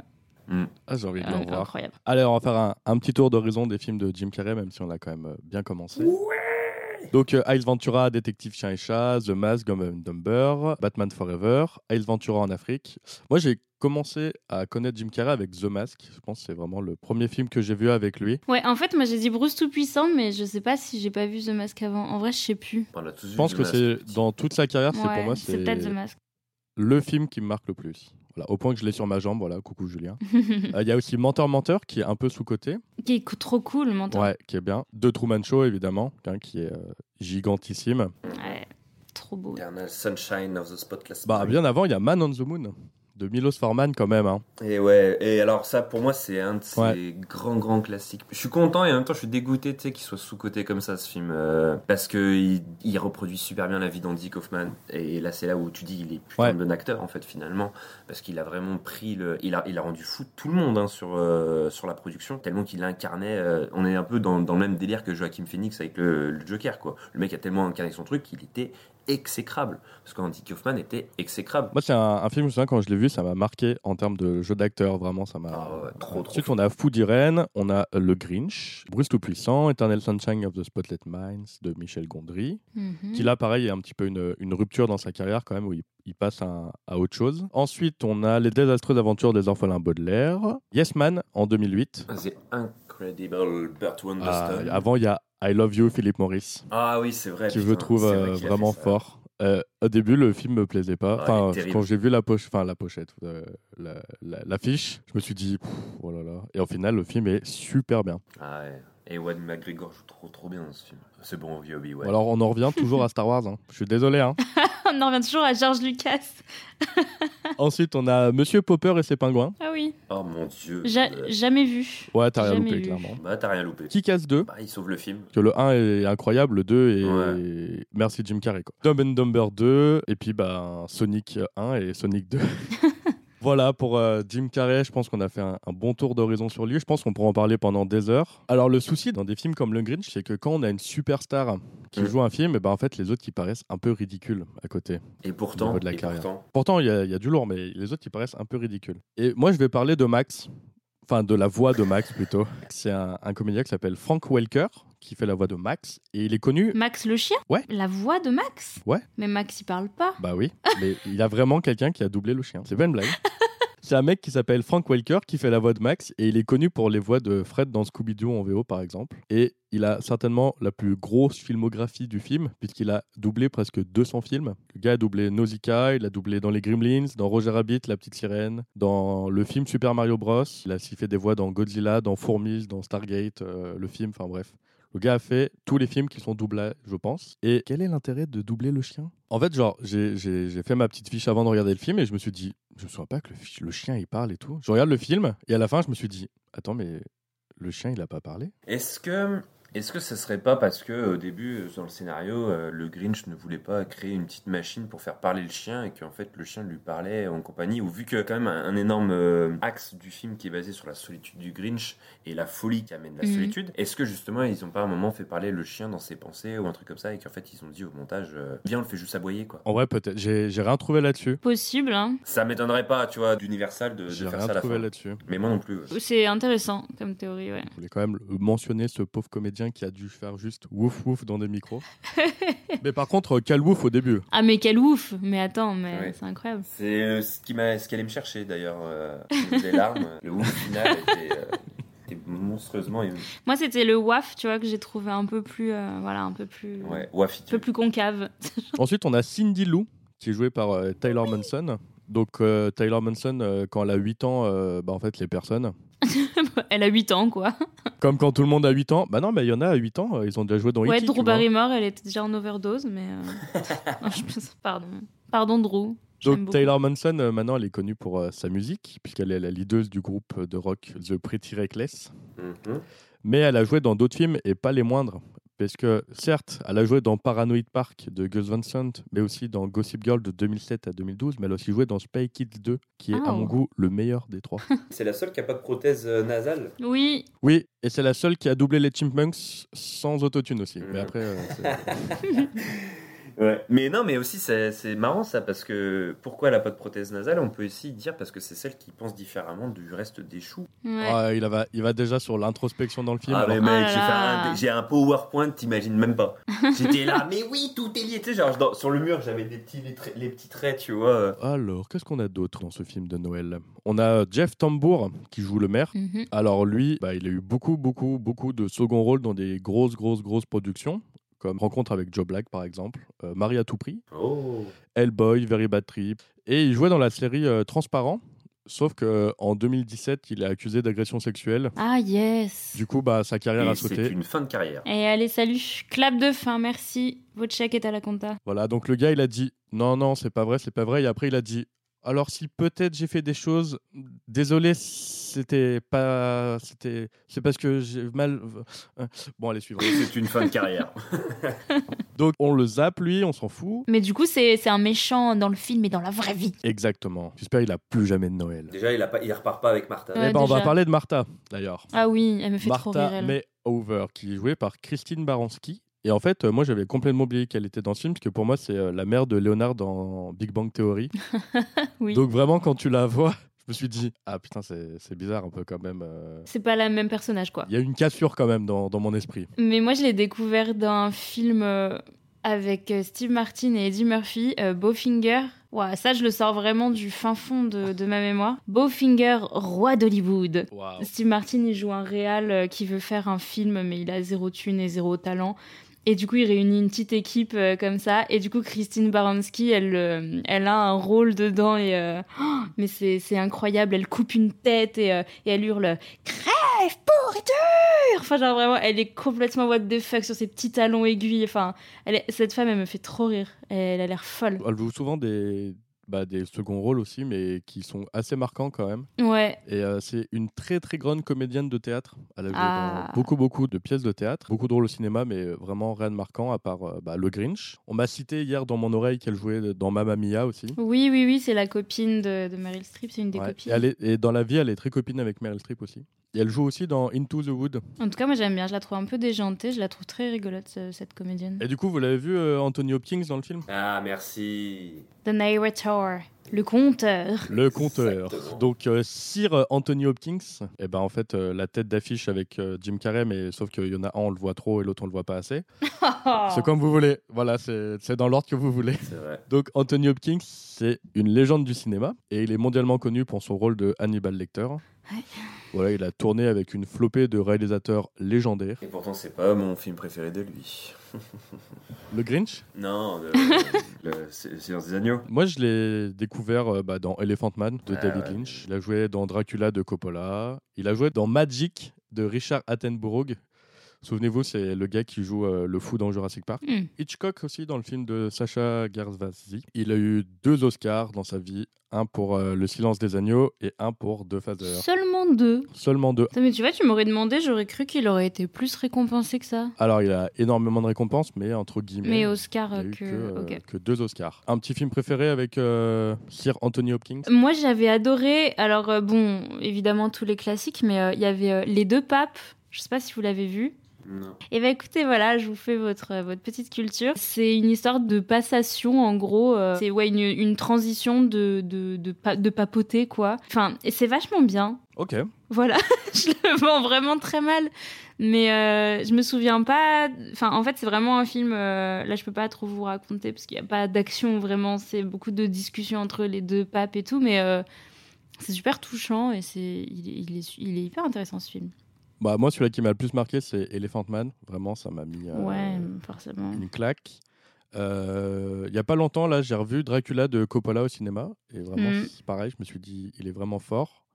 Ah, j'ai envie de le Euh, revoir. incroyable. Allez, on va faire un, un petit tour d'horizon des films de Jim Carrey, même si on a quand même euh, bien commencé. Donc, euh, Ace Ventura, Détective Chien et Chat, The Mask, Dumb and Dumber, Batman Forever, Ace Ventura en Afrique. Moi, j'ai commencé à connaître Jim Carrey avec The Mask. Je pense que c'est vraiment le premier film que j'ai vu avec lui. Ouais, en fait, moi j'ai dit Bruce Tout-Puissant, mais je sais pas si j'ai pas vu The Mask avant. En vrai, je sais plus. On a tous Je pense que c'est dans toute sa carrière, c'est pour moi, c'est c'est peut-être The Mask. le film qui me marque le plus. Voilà, au point que je l'ai sur ma jambe. Voilà, coucou Julien. Euh, Il y a aussi Menteur Menteur qui est un peu sous côté. qui est trop cool, mentor. Ouais, qui est bien. The Truman Show évidemment, hein, qui est euh, gigantissime. Ouais, trop beau. Eternal Sunshine of the Spotless Bah bien avant, il y a Man on the Moon de Milos Forman quand même. hein. Et ouais, et alors ça pour moi c'est un de ces Ouais. grands grands classiques. Je suis content et en même temps je suis dégoûté tu sais, qu'il soit sous-côté comme ça ce film euh, parce que il, il reproduit super bien la vie d'Andy Kaufman et là c'est là où tu dis il est putain Ouais. de bon acteur en fait finalement parce qu'il a vraiment pris le il a il a rendu fou tout le monde hein, sur euh, sur la production tellement qu'il incarnait euh, on est un peu dans, dans le même délire que Joaquin Phoenix avec le, le Joker quoi. Le mec a tellement incarné son truc qu'il était exécrable parce qu'Andy Kaufman était exécrable. Moi, c'est un, un film, je me souviens, quand je l'ai vu, ça m'a marqué en termes de jeu d'acteur. Vraiment, ça m'a. Ah ouais, trop, trop Ensuite, on a Food Irene, on a Le Grinch, Bruce Tout-Puissant, Eternal Sunshine of the Spotlight Minds de Michel Gondry. Mhm. qui là, pareil, est un petit peu une, une rupture dans sa carrière quand même, où il, il passe à, à autre chose. Ensuite, on a Les désastreuses aventures des orphelins Baudelaire, Yes Man en 2008. The Incredible Ah, avant, il y a I Love You, Philippe Maurice, Ah oui, c'est vrai. qui putain, je trouve vrai euh, vraiment fort. Euh, au début, le film me plaisait pas. Enfin, quand j'ai vu la, poche, enfin, la pochette, euh, la- la- l'affiche, je me suis dit, oh là là. Et au final, le film est super bien. Ah ouais. Et Ewan McGregor joue trop trop bien dans ce film. C'est bon, vieux Obi-Wan. Alors, on en revient toujours à Star Wars. hein. Je suis désolé. Hein. On en revient toujours à George Lucas. Ensuite, on a Monsieur Popper et ses pingouins. Ah oui, Oh mon dieu. Ja- Euh, jamais vu. Ouais, t'as rien loupé, vu. clairement. Bah, t'as rien loupé. Qui casse 2 Bah, il sauve le film. que le 1 est incroyable, le 2 est Ouais. merci Jim Carrey quoi. Dumb and Dumber 2 et puis bah Sonic 1 et Sonic 2. Voilà, pour euh, Jim Carrey, je pense qu'on a fait un, un bon tour d'horizon sur lui. Je pense qu'on pourra en parler pendant des heures. Alors, le souci dans des films comme Le Grinch, c'est que quand on a une superstar qui Mm. joue un film, et ben, en fait, les autres qui paraissent un peu ridicules à côté. Et pourtant, niveau de la et carrière. pourtant, Pourtant, il y, a- il y a du lourd, mais les autres, ils paraissent un peu ridicules. Et moi, je vais parler de Max. Enfin, de la voix de Max, plutôt. C'est un, un comédien qui s'appelle Frank Welker, qui fait la voix de Max. Et il est connu... Max le chien Ouais. La voix de Max Ouais. Mais Max, il parle pas. Bah oui, mais il y a vraiment quelqu'un qui a doublé le chien. C'est pas une blague. C'est un mec qui s'appelle Frank Welker qui fait la voix de Max et il est connu pour les voix de Fred dans Scooby-Doo en VO par exemple. Et il a certainement la plus grosse filmographie du film puisqu'il a doublé presque 200 films. Le gars a doublé Nausicaa, il a doublé dans Les Gremlins, dans Roger Rabbit, La Petite Sirène, dans le film Super Mario Bros. Il a aussi fait des voix dans Godzilla, dans Fourmis, dans Stargate, euh, le film, enfin bref. Le gars a fait tous les films qui sont doublés, je pense. Et quel est l'intérêt de doubler le chien? En fait, genre, j'ai- j'ai j'ai fait ma petite fiche avant de regarder le film et je me suis dit, je me souviens pas que le, le chien il parle et tout. Je regarde le film et à la fin, je me suis dit, attends, mais le chien il a pas parlé? Est-ce que, est-ce que ce serait pas parce que au début, euh, dans le scénario, euh, le Grinch ne voulait pas créer une petite machine pour faire parler le chien et qu'en fait le chien lui parlait en compagnie Ou vu que quand même un, un énorme euh, axe du film qui est basé sur la solitude du Grinch et la folie qui amène la Mhm. solitude, est-ce que justement ils ont pas un moment fait parler le chien dans ses pensées ou un truc comme ça et qu'en fait ils ont dit au montage, euh, viens on le fait juste aboyer quoi. En vrai, peut-être. J'ai j'ai rien trouvé là-dessus. Possible, hein. Ça m'étonnerait pas, tu vois, d'Universal de, de J'ai faire rien ça à la trouvé fin. là-dessus. Mais moi non plus. ouais. C'est intéressant comme théorie, ouais. Je voulais quand même mentionner ce pauvre comédien qui a dû faire juste wouf wouf dans des micros. mais par contre, quel wouf au début. Ah, mais quel ouf Mais attends, mais Ouais. c'est incroyable. C'est euh, ce qui m'a, ce qui allait me chercher d'ailleurs. Euh, des larmes, le ouf final était, euh, était monstrueusement ému. Moi, c'était le WAF, tu vois, que j'ai trouvé un peu plus. euh, voilà, un peu plus. Ouais, Un peu plus concave. Ensuite, on a Cindy Lou, qui est jouée par euh, Tyler Manson. Donc, euh, Tyler Manson, euh, quand elle a 8 ans, euh, bah, en fait, les personnes. Elle a 8 ans, quoi. Comme quand tout le monde a 8 ans. Bah non, mais il y en a à 8 ans, euh, ils ont déjà joué dans Ouais, Drew. Barrymore, elle était déjà en overdose, mais. euh, non, je pense- Pardon. Pardon, Drew. Donc. Taylor Manson, euh, maintenant, elle est connue pour euh, sa musique, puisqu'elle est la leaduse du groupe de rock The Pretty Reckless. Mhm. Mais elle a joué dans d'autres films et pas les moindres. Parce que, certes, elle a joué dans Paranoid Park de Gus Van Sant, mais aussi dans Gossip Girl de 2007 à 2012. Mais elle a aussi joué dans Spy Kids 2, qui est, à mon goût, le meilleur des trois. C'est la seule qui a pas de prothèse euh, nasale. Oui, oui, et c'est la seule qui a doublé les Chipmunks sans autotune aussi. Mais Mhm. après, euh, Ouais. Mais non, mais aussi c'est, c'est marrant ça parce que pourquoi elle a pas de prothèse nasale On peut aussi dire parce que c'est celle qui pense différemment du reste des choux. ouais. Ah, il, va, il va déjà sur l'introspection dans le film. Ah alors- mais mec, Oh j'ai, un, un PowerPoint, t'imagines même pas. J'étais là, mais oui, tout est lié. Tu sais, genre dans- sur le mur, j'avais des petits les, petits traits, tu vois. Alors, qu'est-ce qu'on a d'autre dans ce film de Noël? On a Jeff Tambour qui joue le maire. Mhm. Alors lui, bah, il a eu beaucoup, beaucoup, beaucoup de second rôles dans des grosses, grosses, grosses productions, comme Rencontre avec Joe Black par exemple, euh, Marie à tout prix, Oh. Hellboy, Very Bad Trip, et il jouait dans la série euh, Transparent. Sauf que en 2017, il est accusé d'agression sexuelle. Ah, yes. Du coup, bah, sa carrière Et a c'est sauté. une fin de carrière. Et allez, salut. Clap de fin, merci. Votre chèque est à la compta. Voilà, donc le gars, il a dit non, non, c'est pas vrai, c'est pas vrai. Et après, il a dit alors si peut-être j'ai fait des choses, désolé, c'était pas, c'était, c'est parce que j'ai mal. euh, Bon, allez suivre. C'est une fin de carrière. Donc on le zappe lui, on s'en fout. Mais du coup, c'est c'est un méchant dans le film et dans la vraie vie. Exactement. J'espère qu'il a plus jamais de Noël. Déjà, il, a pas, il repart pas avec Martha. Ouais, eh ben, on va parler de Martha d'ailleurs. Ah oui, elle me fait trop rire, Martha elle. May Over, qui est jouée par Christine Baranski. Et en fait, euh, moi j'avais complètement oublié qu'elle était dans ce film, parce que pour moi c'est euh, la mère de Leonard dans Big Bang Theory. Oui. Donc vraiment, quand tu la vois, je me suis dit, ah putain, c'est bizarre un peu quand même. euh. C'est pas le même personnage, quoi. Il y a une cassure quand même dans, dans mon esprit. Mais moi, je l'ai découvert dans un film avec Steve Martin et Eddie Murphy, euh, Bowfinger. Ça, je le sors vraiment du fin fond de, de ma mémoire. Bowfinger, roi d'Hollywood. Steve Martin, il joue un réal qui veut faire un film, mais il a zéro thune et zéro talent. Et du coup, il réunit une petite équipe euh, comme ça. Et du coup, Christine Baranski, elle, euh, elle a un rôle dedans. Et, euh, oh, mais c'est incroyable. Elle coupe une tête et, euh, et elle hurle Crève, pourriture Enfin, genre vraiment, elle est complètement what the fuck sur ses petits talons aiguilles. Enfin, elle est- cette femme, elle me fait trop rire. Elle a l'air folle. Elle joue souvent des, bah, des seconds rôles aussi, mais qui sont assez marquants quand même. Ouais. Et euh, c'est une très très grande comédienne de théâtre. Elle a joué Ah. dans beaucoup beaucoup de pièces de théâtre, beaucoup de rôles au cinéma, mais vraiment rien de marquant à part euh, bah, le Grinch. On m'a cité hier dans mon oreille qu'elle jouait dans Mamma Mia aussi. Oui, oui, oui, c'est la copine de, de Meryl Streep, c'est une des Ouais. copines. Et, est- et dans la vie, elle est très copine avec Meryl Streep aussi. Et elle joue aussi dans Into the Wood. En tout cas, moi j'aime bien, je la trouve un peu déjantée, je la trouve très rigolote, ce- cette comédienne. Et du coup, vous l'avez vu, euh, Anthony Hopkins dans le film? Ah, merci. The narrator, le conteur. Le conteur. Exactement. Donc, euh, Sir Anthony Hopkins, et ben en fait, euh, la tête d'affiche avec euh, Jim Carrey, mais sauf qu'il y en a un, on le voit trop et l'autre, on le voit pas assez. C'est comme vous voulez. Voilà, c'est c'est dans l'ordre que vous voulez. C'est vrai. Donc, Anthony Hopkins, c'est une légende du cinéma et il est mondialement connu pour son rôle de Hannibal Lecter. Ouais. Voilà, il a tourné avec une flopée de réalisateurs légendaires. Et pourtant, c'est pas mon film préféré de lui. Le Grinch, Non, le, le le Silence des Agneaux. moi je l'ai découvert euh, bah, dans Elephant Man de Ah David ouais. Lynch. Il a joué dans Dracula de Coppola. Il a joué dans Magic de Richard Attenborough. Souvenez-vous, c'est le gars qui joue euh, le fou dans Jurassic Park. Hmm. Hitchcock aussi dans le film de Sacha Gervasi. Il a eu deux Oscars dans sa vie, un pour euh, Le Silence des Agneaux et un pour The Father. Seulement deux. Seulement deux. Mais tu vois, tu m'aurais demandé, j'aurais cru qu'il aurait été plus récompensé que ça. Alors il a énormément de récompenses, mais entre guillemets. Mais Oscar il a euh, eu que. que, ok. que deux Oscars. Un petit film préféré avec Sir Anthony Hopkins? Moi, j'avais adoré. Alors, bon, évidemment, tous les classiques, mais euh, il y avait euh, Les Deux Papes. Je sais pas si vous l'avez vu. Non. Et ben écoutez, voilà, je vous fais votre, euh, votre petite culture. C'est une histoire de passation, en gros. euh, c'est ouais, une, une transition de, de, de, pa- de papoter, quoi. Enfin, et c'est vachement bien. Ok. Voilà, je le vends vraiment très mal. Mais euh, je me souviens pas. Enfin, en fait, c'est vraiment un film. euh, là, je peux pas trop vous raconter parce qu'il n'y a pas d'action vraiment. C'est beaucoup de discussions entre les deux papes et tout. Mais euh, c'est super touchant et c'est, il, est- il, est, il est hyper intéressant ce film. Bah, moi, celui qui m'a le plus marqué, c'est Elephant Man. Vraiment, ça m'a mis euh, ouais, forcément. une claque. Euh, Il y a pas longtemps, là, j'ai revu Dracula de Coppola au cinéma. Et vraiment, Mhm. c'est pareil, je me suis dit, il est vraiment fort.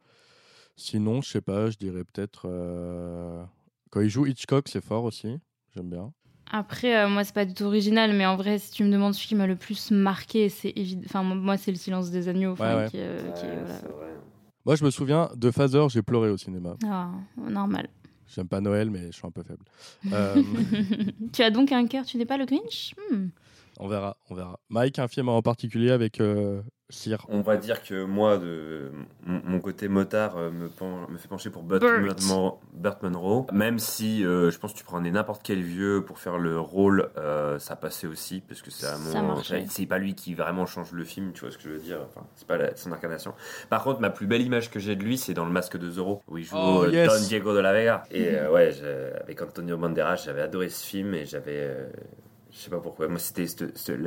Sinon, je sais pas, je dirais peut-être. euh, Quand il joue Hitchcock, c'est fort aussi. J'aime bien. Après, euh, moi, c'est pas du tout original, mais en vrai, si tu me demandes celui qui m'a le plus marqué, c'est évident. Enfin, moi, c'est le silence des agneaux. Ouais, ouais. qui, euh, voilà. Moi, je me souviens de Father, j'ai pleuré au cinéma. Ah, normal. J'aime pas Noël, mais je suis un peu faible. Euh, tu as donc un cœur, tu n'es pas le Grinch? Hmm. On verra, on verra. Mike, un film en particulier avec euh, Sir. On va dire que moi, de mon, côté motard euh, me, pen- me fait pencher pour Burt, Burt. Burt Mon- Burt Monroe. Même si euh, je pense que tu prenais n'importe quel vieux pour faire le rôle, euh, ça passait aussi parce que c'est c'est pas lui qui vraiment change le film, tu vois ce que je veux dire. Enfin, c'est pas la- son incarnation. Par contre, ma plus belle image que j'ai de lui, c'est dans le Masque de Zorro où il joue Oh, euh, yes. Don Diego de la Vega. Et euh, ouais, avec Antonio Banderas, j'avais adoré ce film et j'avais euh, je sais pas pourquoi. Moi, c'était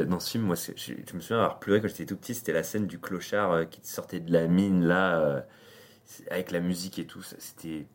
dans ce film. Moi, je, je me souviens avoir pleuré quand j'étais tout petit. C'était la scène du clochard euh, qui sortait de la mine là, euh, avec la musique et tout. ça, C'était.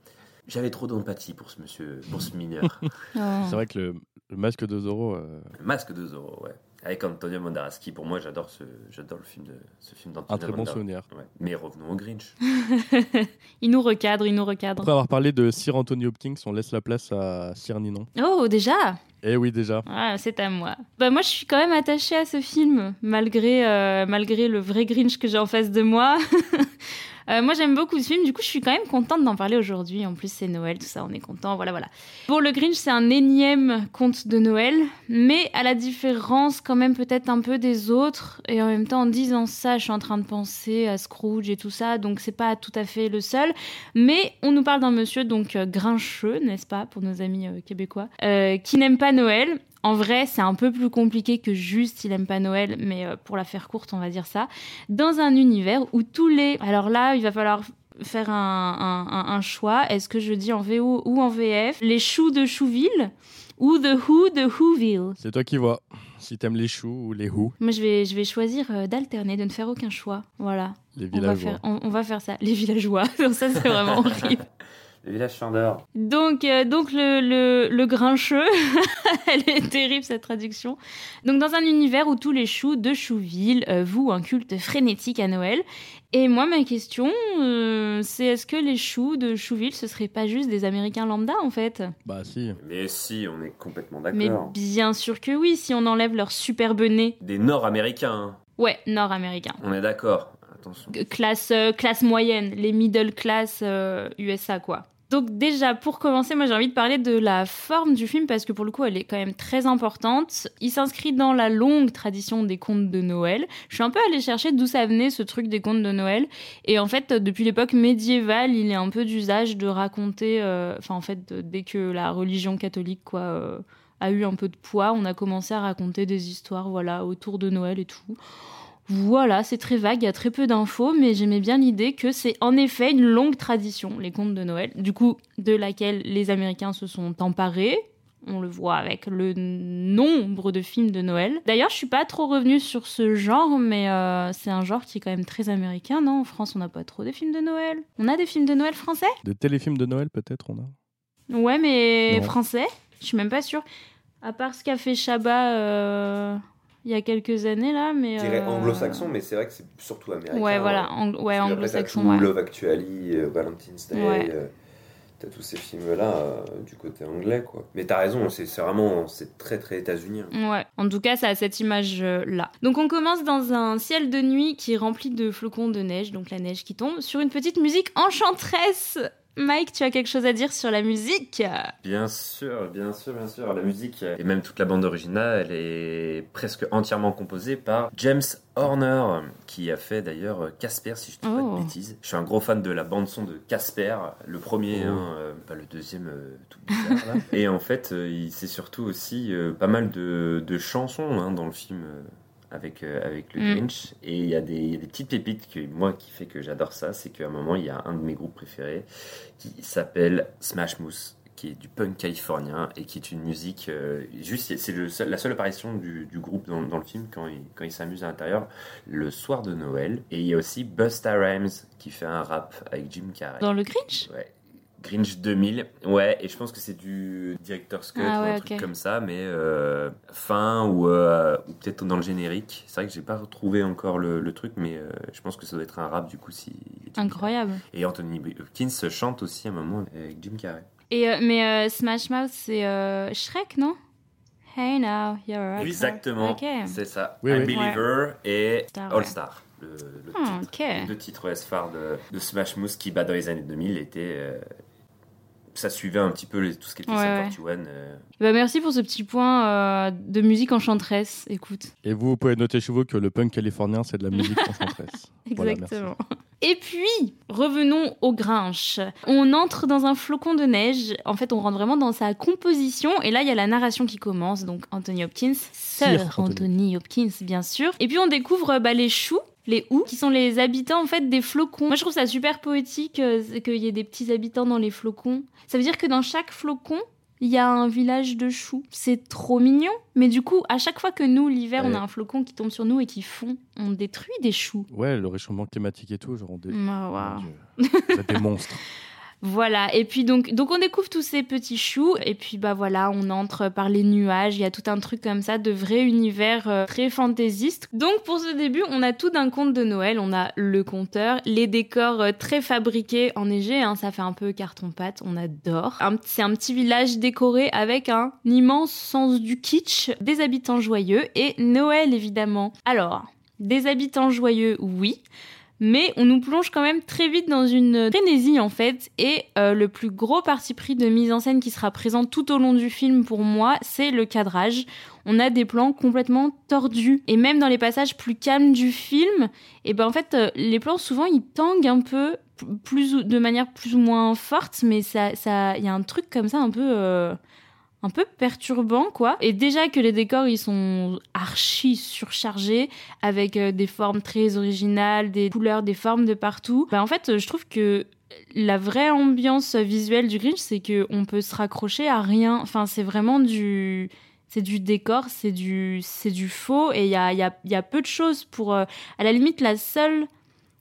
J'avais trop d'empathie pour ce monsieur, pour ce mineur. C'est vrai que le, le masque de Zorro. euh, Le Masque de Zorro, ouais. Avec Antonio Banderas, qui pour moi, j'adore ce, j'adore le film de, ce film d'Antonio un très bon souvenir. Ouais. Mais revenons au Grinch. il nous recadre, il nous recadre. Après avoir parlé de Sir Anthony Hopkins, on laisse la place à Sir Ninon. Oh, déjà? Eh oui, déjà. ah, C'est à moi. Bah, moi, je suis quand même attachée à ce film, malgré, euh, malgré le vrai Grinch que j'ai en face de moi. Euh, moi, j'aime beaucoup ce film, du coup, je suis quand même contente d'en parler aujourd'hui. En plus, c'est Noël, tout ça, on est content, voilà, voilà. Bon, le Grinch, c'est un énième conte de Noël, mais à la différence quand même peut-être un peu des autres. Et en même temps, en disant ça, je suis en train de penser à Scrooge et tout ça, donc c'est pas tout à fait le seul. Mais on nous parle d'un monsieur donc euh, grincheux, n'est-ce pas, pour nos amis euh, québécois, qui n'aime pas Noël. En vrai, c'est un peu plus compliqué que juste il aime pas Noël, mais euh, pour la faire courte, on va dire ça. Dans un univers où tous les... Alors là, il va falloir faire un, un- un- un choix. Est-ce que je dis en VO ou en VF Les choux de Chouville ou The Who de Whoville? C'est toi qui vois. Si t'aimes les choux ou les who, Moi, je vais, je vais choisir euh, d'alterner, de ne faire aucun choix. Voilà. les On va, villageois. faire, on, on va faire ça. Les villageois. ça, c'est vraiment horrible. Le village Chandor. Donc, euh, donc le, le, le grincheux, elle est terrible cette traduction. Donc dans un univers où tous les choux de Chouville euh, vouent un culte frénétique à Noël. Et moi ma question, euh, c'est est-ce que les choux de Chouville ce seraient pas juste des Américains lambda en fait? Bah si. Mais si, on est complètement Mais d'accord. bien sûr que oui, si on enlève leur superbe nez. Des Nord-Américains. hein. Ouais, nord-américain. On est d'accord. Attention. Classe, euh, classe moyenne, les middle class euh, USA, quoi. Donc déjà, pour commencer, moi j'ai envie de parler de la forme du film parce que pour le coup, elle est quand même très importante. Il s'inscrit dans la longue tradition des contes de Noël. Je suis un peu allée chercher d'où ça venait ce truc des contes de Noël. Et en fait, depuis l'époque médiévale, il est un peu d'usage de raconter... euh, Enfin, en fait, dès que la religion catholique, quoi... euh, a eu un peu de poids, on a commencé à raconter des histoires, voilà, autour de Noël et tout. Voilà, c'est très vague, il y a très peu d'infos, mais j'aimais bien l'idée que c'est en effet une longue tradition, les contes de Noël, du coup, de laquelle les Américains se sont emparés. On le voit avec le nombre de films de Noël. D'ailleurs, je suis pas trop revenue sur ce genre, mais euh, c'est un genre qui est quand même très américain, non? En France, on n'a pas trop de films de Noël. On a des films de Noël français? Des téléfilms de Noël, peut-être, on a Ouais, mais Non. français? Je suis même pas sûre. À part ce qu'a fait Chabat euh, il y a quelques années, là, mais... Je dirais euh, anglo-saxon, mais c'est vrai que c'est surtout américain. Ouais, voilà, hein. ang- ouais, anglo-saxon, ouais. Love Actually, euh, Valentine's Day, Ouais. euh, t'as tous ces films-là euh, du côté anglais, quoi. Mais t'as raison, c'est vraiment, c'est très très états-unien. Ouais, en tout cas, ça a cette image-là. Donc, on commence dans un ciel de nuit qui est rempli de flocons de neige, donc la neige qui tombe, sur une petite musique enchanteresse. Mike, tu as quelque chose à dire sur la musique? Bien sûr, bien sûr, bien sûr. La musique et même toute la bande originale, elle est presque entièrement composée par James Horner, qui a fait d'ailleurs Casper, si je ne dis pas Oh. de bêtises. Je suis un gros fan de la bande son de Casper, le premier, Oh. hein, euh, pas le deuxième, euh, tout bizarre. là. et en fait, euh, c'est surtout aussi euh, pas mal de, de chansons hein, dans le film. Avec, euh, avec le Mm. Grinch et il y, a des- il y a des petites pépites que moi qui fait que j'adore ça. C'est qu'à un moment il y a un de mes groupes préférés qui s'appelle Smash Mouth, qui est du punk californien et qui est une musique euh, juste c'est seul- la seule apparition du, du groupe dans, dans le film quand il, quand il s'amuse à l'intérieur le soir de Noël. Et il y a aussi Busta Rhymes qui fait un rap avec Jim Carrey. Dans le Grinch ouais Grinch 2000 ouais et je pense que c'est du director's cut Ah ou un truc comme ça mais euh, fin ou, euh, ou peut-être dans le générique c'est vrai que j'ai pas retrouvé encore le, le truc mais euh, je pense que ça doit être un rap du coup si Incroyable. et Anthony Hopkins chante aussi à un moment avec Jim Carrey. Et, euh, mais euh, Smash Mouth, c'est euh, Shrek, non? Hey now, you're a. Exactement, Ok. c'est ça. Oui, Un oui. Believer et Star, All ouais. Star. Le, le Ah, titre. deux titres OS phares de, de Smash Mouth qui, bah, dans les années 2000, étaient. euh, ça suivait un petit peu les- tout ce qui était Ouais, ouais. 41. euh. Bah, merci pour ce petit point euh, de musique enchanteresse. Écoute. Et vous, vous pouvez noter chez vous que le punk californien, c'est de la musique enchanteresse. Voilà. Exactement. Et puis, revenons au Grinch. On entre dans un flocon de neige. En fait, on rentre vraiment dans sa composition. Et là, il y a la narration qui commence. Donc, Anthony Hopkins, Sir Sir Anthony. Anthony Hopkins, bien sûr. Et puis, on découvre bah, les choux. Les Ou, qui sont les habitants en fait des flocons. Moi je trouve ça super poétique euh, qu'il y ait des petits habitants dans les flocons. Ça veut dire que dans chaque flocon, il y a un village de choux. C'est trop mignon. Mais du coup, à chaque fois que nous, l'hiver, on a un flocon qui tombe sur nous et qui fond, on détruit des choux. Ouais, le réchauffement climatique et tout, genre on dé- Dieu. Vous êtes des monstres. Voilà, et puis donc, on découvre tous ces petits choux, et puis bah voilà, on entre par les nuages, il y a tout un truc comme ça de vrai univers euh, très fantaisiste. Donc pour ce début, on a tout d'un conte de Noël, on a le conteur, les décors euh, très fabriqués, enneigés, hein, ça fait un peu carton-pâte, on adore. C'est un petit village décoré avec un immense sens du kitsch, des habitants joyeux, et Noël évidemment. Alors, des habitants joyeux, oui. Mais on nous plonge quand même très vite dans une frénésie en fait. Et euh, le plus gros parti pris de mise en scène qui sera présent tout au long du film pour moi, c'est le cadrage. On a des plans complètement tordus. Et même dans les passages plus calmes du film, et ben en fait, euh, les plans souvent ils tanguent un peu, plus ou- de manière plus ou moins forte, mais ça, ça, il y a un truc comme ça un peu. euh, un peu perturbant quoi. Et déjà que les décors ils sont archi surchargés avec euh, des formes très originales des couleurs des formes de partout. Bah, en fait je trouve que la vraie ambiance visuelle du Grinch c'est que on peut se raccrocher à rien. Enfin c'est vraiment du c'est du décor c'est du c'est du faux et il y a, y, a, y a peu de choses pour euh, à la limite la seule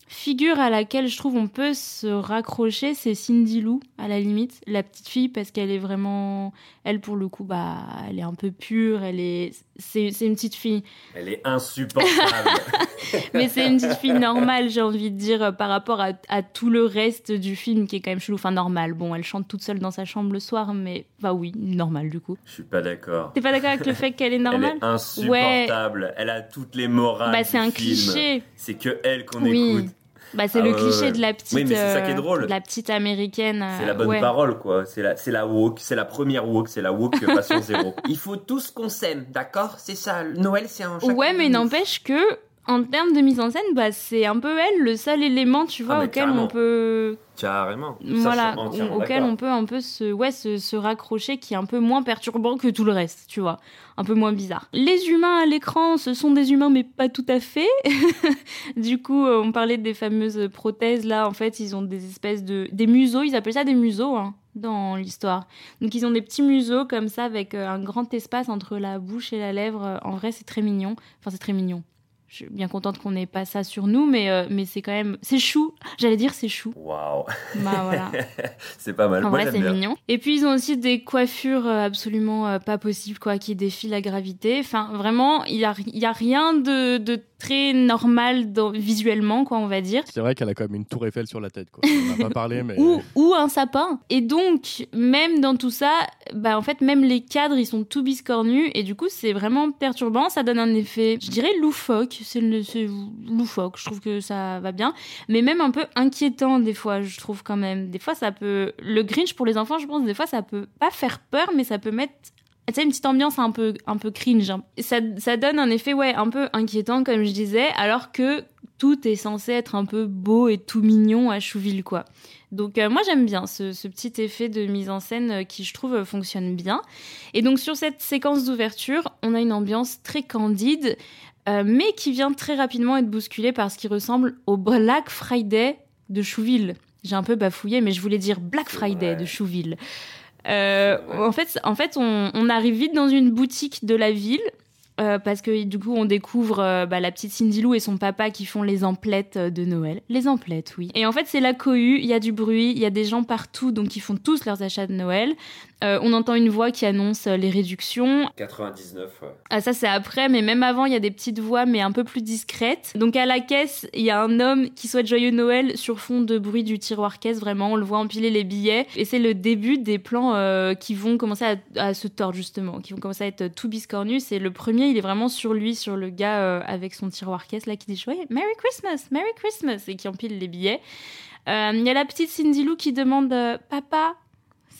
figure à laquelle je trouve on peut se raccrocher, c'est Cindy Lou, à la limite, la petite fille, parce qu'elle est vraiment, elle pour le coup, bah, elle est un peu pure, elle est, c'est, c'est une petite fille. Elle est insupportable. Mais c'est une petite fille normale, j'ai envie de dire, par rapport à, à tout le reste du film qui est quand même chelou. Enfin, normal. Bon, elle chante toute seule dans sa chambre le soir, mais, bah oui, normal du coup. Je suis pas d'accord. T'es pas d'accord avec le fait qu'elle est Elle normale? Est insupportable. Elle a toutes les morales. Bah, c'est un film. cliché. C'est que elle qu'on Oui. écoute. Bah, c'est Ah le ouais, cliché ouais. de la petite. Oui, mais c'est ça qui est euh, drôle. de la petite américaine. euh, C'est la bonne ouais. parole, quoi. C'est la, c'est la woke. C'est la première woke. C'est la woke passion zéro. Il faut tous qu'on s'aime, d'accord? C'est ça. Noël, c'est un. chacun Ouais, mais n'empêche que, en termes de mise en scène, bah, c'est un peu elle, le seul élément, tu vois, Ah, auquel carrément. on peut. Carrément. Voilà, auquel on peut un peu se, ouais, se, se raccrocher, qui est un peu moins perturbant que tout le reste, tu vois. Un peu moins bizarre. Les humains à l'écran, ce sont des humains, mais pas tout à fait. du coup, euh, on parlait des fameuses prothèses, là, en fait, ils ont des espèces de. des museaux, ils appellent ça des museaux, hein, dans l'histoire. Donc, ils ont des petits museaux comme ça, avec euh, un grand espace entre la bouche et la lèvre. En vrai, c'est très mignon. Enfin, c'est très mignon. Je suis bien contente qu'on n'ait pas ça sur nous, mais, euh, mais c'est quand même. C'est chou. J'allais dire c'est chou. Waouh. Bah voilà. c'est pas mal. En Moi, vrai, c'est mignon. Et puis, ils ont aussi des coiffures euh, absolument euh, pas possibles, quoi, qui défient la gravité. Enfin, vraiment, il y a, y a rien de, de très normal dans- visuellement, quoi, on va dire. C'est vrai qu'elle a quand même une tour Eiffel sur la tête. Quoi. On n'a pas parlé, mais. Ou, ou un sapin. Et donc, même dans tout ça, bah, en fait, même les cadres, ils sont tout biscornus. Et du coup, c'est vraiment perturbant. Ça donne un effet, je dirais, loufoque. C'est loufoque. Je trouve que ça va bien. Mais même un peu inquiétant, des fois, je trouve quand même. Des fois, ça peut. Le Grinch pour les enfants, je pense, des fois, ça peut pas faire peur, mais ça peut mettre. Tu sais, une petite ambiance un peu, un peu cringe. hein. Ça, ça donne un effet, ouais, un peu inquiétant, comme je disais, alors que tout est censé être un peu beau et tout mignon à Chouville, quoi. Donc euh, moi j'aime bien ce, ce petit effet de mise en scène euh, qui je trouve euh, fonctionne bien. Et donc sur cette séquence d'ouverture, on a une ambiance très candide, mais qui vient très rapidement être bousculée par ce qui ressemble au Black Friday de Chouville. J'ai un peu bafouillé, mais je voulais dire Black Friday de Chouville. Euh, en fait, en fait on, arrive vite dans une boutique de la ville. euh, parce que du coup, on découvre euh, bah, la petite Cindy Lou et son papa qui font les emplettes de Noël. Les emplettes, oui. Et en fait, c'est la cohue, il y a du bruit, il y a des gens partout, donc ils font tous leurs achats de Noël. Euh, on entend une voix qui annonce euh, les réductions. 99, ouais. Ah, ça, c'est après, mais même avant, il y a des petites voix, mais un peu plus discrètes. Donc, à la caisse, il y a un homme qui souhaite Joyeux Noël sur fond de bruit du tiroir caisse, vraiment. On le voit empiler les billets. Et c'est le début des plans euh, qui vont commencer à, à se tordre, justement, qui vont commencer à être tout biscornus. C'est le premier, il est vraiment sur lui, sur le gars euh, avec son tiroir caisse, là, qui dit Joyeux Merry Christmas, Merry Christmas, et qui empile les billets. Il y a la petite Cindy Lou qui demande Papa,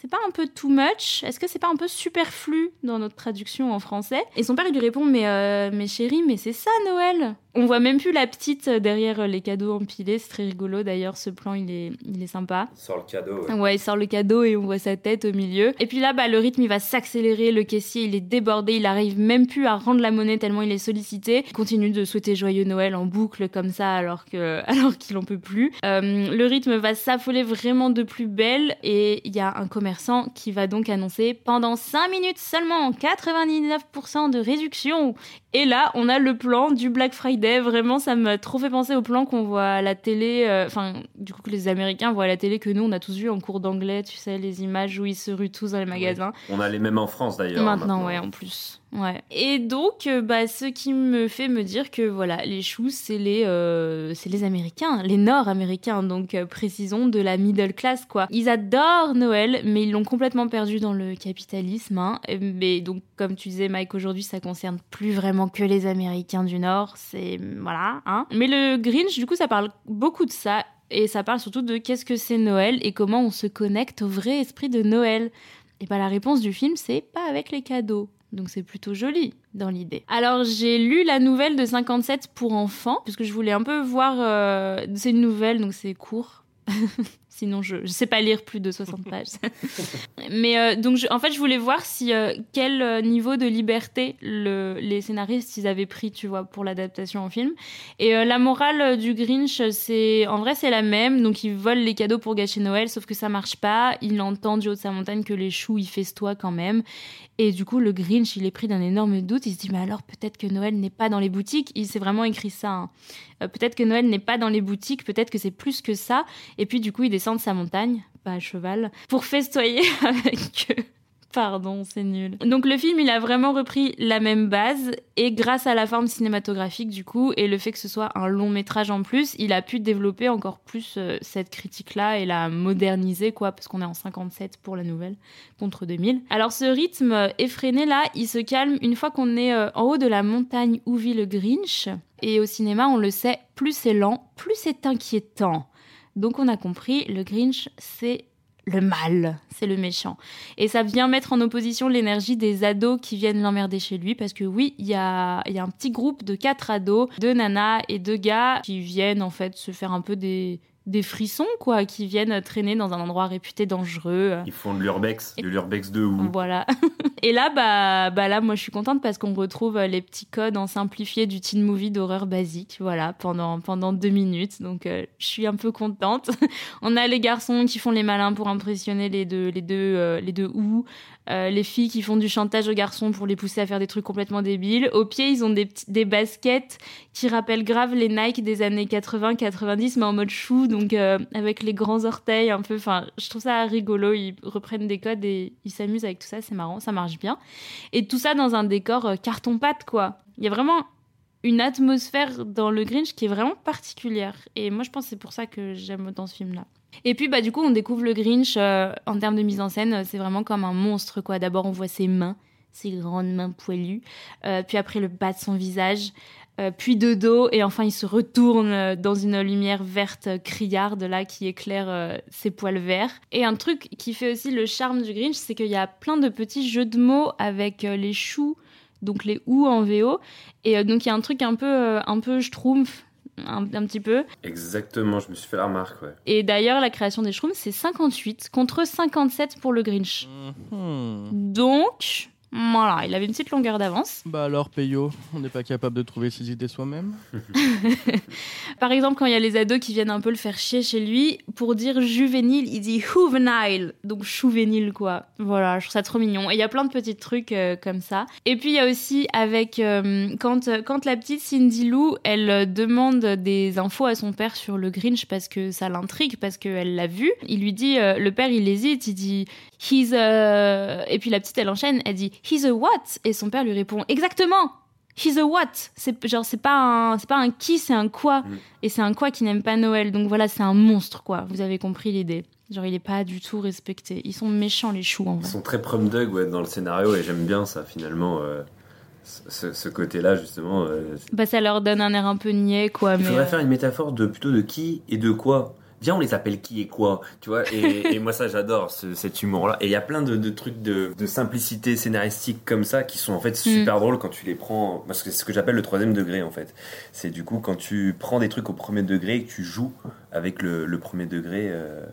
c'est pas un peu too much? Est-ce que c'est pas un peu superflu dans notre traduction en français? Et son père il lui répond mais euh, mais chérie mais c'est ça Noël. On voit même plus la petite euh, derrière euh, les cadeaux empilés, c'est très rigolo d'ailleurs ce plan il est il est sympa. Il sort le cadeau, ouais. Ouais, il sort le cadeau et on voit sa tête au milieu. Et puis là, bah, le rythme, il va s'accélérer. Le caissier, il est débordé. Il arrive même plus à rendre la monnaie tellement il est sollicité. Il continue de souhaiter joyeux Noël en boucle comme ça alors que, alors qu'il en peut plus. Euh, le rythme va s'affoler vraiment de plus belle et il y a un qui va donc annoncer pendant 5 minutes seulement 99% de réduction. Et là, on a le plan du Black Friday. Vraiment, ça m'a trop fait penser au plan qu'on voit à la télé. euh, Enfin, du coup, que les Américains voient à la télé que nous, on a tous vu en cours d'anglais, tu sais, les images où ils se ruent tous dans les magasins. On a les mêmes en France d'ailleurs. Maintenant, ouais, en plus. Ouais. Et donc, euh, bah, ce qui me fait me dire que voilà, les choux, c'est les, euh, c'est les Américains, les Nord-Américains, donc euh, précisons de la middle class, quoi. Ils adorent Noël, mais ils l'ont complètement perdu dans le capitalisme. Hein. Mais donc, comme tu disais, Mike, aujourd'hui, ça concerne plus vraiment que les Américains du Nord. C'est voilà. Hein. Mais le Grinch, du coup, ça parle beaucoup de ça. Et ça parle surtout de qu'est-ce que c'est Noël et comment on se connecte au vrai esprit de Noël. Et bah la réponse du film, c'est pas avec les cadeaux. Donc c'est plutôt joli dans l'idée. Alors j'ai lu la nouvelle de 57 pour enfants, puisque je voulais un peu voir... euh, C'est une nouvelle, donc c'est court. Sinon, je ne sais pas lire plus de 60 pages. Mais euh, donc, je- en fait, je voulais voir si euh, quel euh, niveau de liberté le, les scénaristes ils avaient pris, tu vois, pour l'adaptation en film. Et euh, la morale du Grinch, c'est en vrai, c'est la même. Donc, il vole les cadeaux pour gâcher Noël, sauf que ça marche pas. Il entend du haut de sa montagne que les choux, ils festoient quand même. Et du coup, le Grinch, il est pris d'un énorme doute. Il se dit, mais alors peut-être que Noël n'est pas dans les boutiques. Il s'est vraiment écrit ça. hein. Peut-être que Noël n'est pas dans les boutiques. Peut-être que c'est plus que ça. Et puis, du coup, il de sa montagne, pas à cheval, pour festoyer avec eux. Pardon, c'est nul. Donc le film, il a vraiment repris la même base et grâce à la forme cinématographique du coup et le fait que ce soit un long métrage en plus, il a pu développer encore plus euh, cette critique-là et la moderniser quoi parce qu'on est en 57 pour la nouvelle contre 2000. Alors ce rythme euh, effréné là, il se calme une fois qu'on est euh, en haut de la montagne où vit le Grinch et au cinéma, on le sait, plus c'est lent, plus c'est inquiétant. Donc on a compris, le Grinch, c'est le mal, c'est le méchant. Et ça vient mettre en opposition l'énergie des ados qui viennent l'emmerder chez lui, parce que oui, il y a, un petit groupe de quatre ados, deux nanas et deux gars, qui viennent en fait se faire un peu des, des frissons, quoi, qui viennent traîner dans un endroit réputé dangereux. Ils font de l'urbex, de l'urbex de ou. Voilà. Et là, bah, bah là, moi, je suis contente parce qu'on retrouve euh, les petits codes en simplifié du teen movie d'horreur basique, voilà, pendant, pendant deux minutes. Donc, euh, je suis un peu contente. On a les garçons qui font les malins pour impressionner les deux, les deux, euh, les deux ou. Euh, les filles qui font du chantage aux garçons pour les pousser à faire des trucs complètement débiles. Au pied, ils ont des, des baskets qui rappellent grave les Nike des années 80-90, mais en mode chou, donc euh, avec les grands orteils un peu. Enfin, je trouve ça rigolo. Ils reprennent des codes et ils s'amusent avec tout ça. C'est marrant, ça marche bien. Et tout ça dans un décor euh, carton-pâte, quoi. Il y a vraiment une atmosphère dans le Grinch qui est vraiment particulière. Et moi, je pense que c'est pour ça que j'aime autant ce film-là. Et puis, bah, du coup, on découvre le Grinch euh, en termes de mise en scène. euh, C'est vraiment comme un monstre, quoi. D'abord, on voit ses mains, ses grandes mains poilues. Euh, puis après, le bas de son visage. Puis de dos. Et enfin, il se retourne dans une lumière verte criarde, là, qui éclaire ses poils verts. Et un truc qui fait aussi le charme du Grinch, c'est qu'il y a plein de petits jeux de mots avec les choux, donc les ou en VO. Et donc, il y a un truc un peu, un peu schtroumpf, un, un petit peu. Exactement, je me suis fait la remarque, ouais. Et d'ailleurs, la création des Schtroumpfs, c'est 58 contre 57 pour le Grinch. Mhm. Donc, voilà, il avait une petite longueur d'avance. Bah alors, Peyo, on n'est pas capable de trouver ses idées soi-même Par exemple, quand il y a les ados qui viennent un peu le faire chier chez lui, pour dire juvénile, il dit juvenile, donc chouvénile quoi. Voilà, je trouve ça trop mignon. Et il y a plein de petits trucs euh, comme ça. Et puis il y a aussi avec euh, quand quand la petite Cindy Lou, elle euh, demande des infos à son père sur le Grinch parce que ça l'intrigue, parce qu'elle l'a vu. Il lui dit, euh, le père il hésite, il dit he's a... et puis la petite elle enchaîne, elle dit he's a what? Et son père lui répond exactement. He's a what? C'est genre c'est pas un c'est pas un qui, c'est un quoi. Mm. Et c'est un quoi qui n'aime pas Noël. Donc voilà, c'est un monstre quoi. Vous avez compris l'idée. Genre il est pas du tout respecté. Ils sont méchants les choux en Ils vrai. sont très prom dog ouais, dans le scénario et j'aime bien ça finalement. euh, ce, ce côté-là justement. euh, Bah ça leur donne un air un peu niais quoi. Il Mais faudrait euh, faire une métaphore de plutôt de qui et de quoi? Viens, on les appelle qui et quoi, tu vois. Et, et moi, ça, j'adore ce- cet humour-là. Et il y a plein de, de trucs de, de simplicité scénaristique comme ça qui sont en fait super drôles quand tu les prends. Parce que c'est ce que j'appelle le troisième degré en fait. C'est du coup quand tu prends des trucs au premier degré et que tu joues avec le, le premier degré. euh,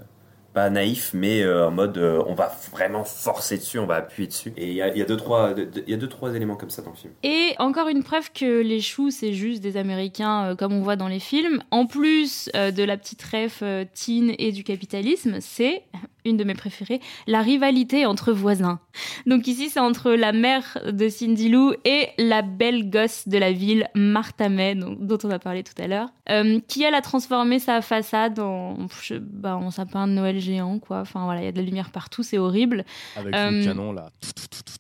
pas naïf, mais euh, en mode euh, on va vraiment forcer dessus, on va appuyer dessus. Et il y a, deux trois, deux trois éléments comme ça dans le film. Et encore une preuve que les choux, c'est juste des Américains euh, comme on voit dans les films. En plus de la petite ref teen et du capitalisme, c'est une de mes préférées, la rivalité entre voisins. Donc ici, c'est entre la mère de Cindy Lou et la belle gosse de la ville, Martha May, dont, on a parlé tout à l'heure, euh, qui elle a transformé sa façade en, je- bah, en sapin de Noël géant, quoi. Enfin voilà, il y a de la lumière partout, c'est horrible Avec son Euh, canon là.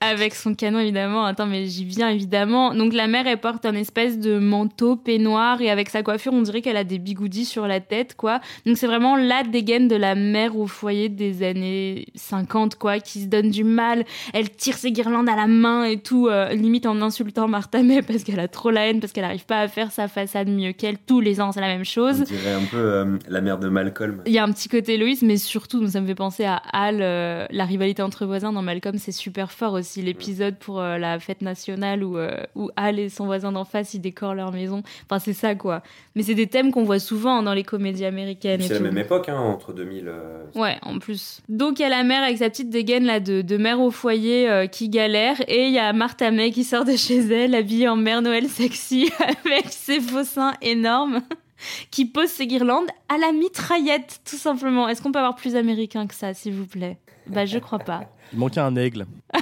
avec son canon évidemment. Attends, mais j'y viens évidemment. Donc la mère, elle porte un espèce de manteau peignoir et avec sa coiffure, on dirait qu'elle a des bigoudis sur la tête, quoi. Donc c'est vraiment la dégaine de la mère au foyer des des années 50, quoi, qui se donne du mal. Elle tire ses guirlandes à la main et tout, euh, limite en insultant Martha May parce qu'elle a trop la haine, parce qu'elle n'arrive pas à faire sa façade mieux qu'elle. Tous les ans, c'est la même chose. On dirait un peu euh, la mère de Malcolm. Il y a un petit côté Loïs, mais surtout, ça me fait penser à Al, euh, la rivalité entre voisins dans Malcolm, c'est super fort aussi. L'épisode pour la fête nationale où, où Al et son voisin d'en face, ils décorent leur maison. Enfin, c'est ça, quoi. Mais c'est des thèmes qu'on voit souvent dans les comédies américaines. C'est la même époque, hein, entre 2000. Ouais, en plus. Donc, il y a la mère avec sa petite dégaine là, de, de mère au foyer qui galère, et il y a Martha May qui sort de chez elle, habillée en mère Noël sexy, avec ses faux seins énormes, qui pose ses guirlandes à la mitraillette, tout simplement. Est-ce qu'on peut avoir plus américain que ça, s'il vous plaît? Bah, je crois pas. Il manquait un aigle.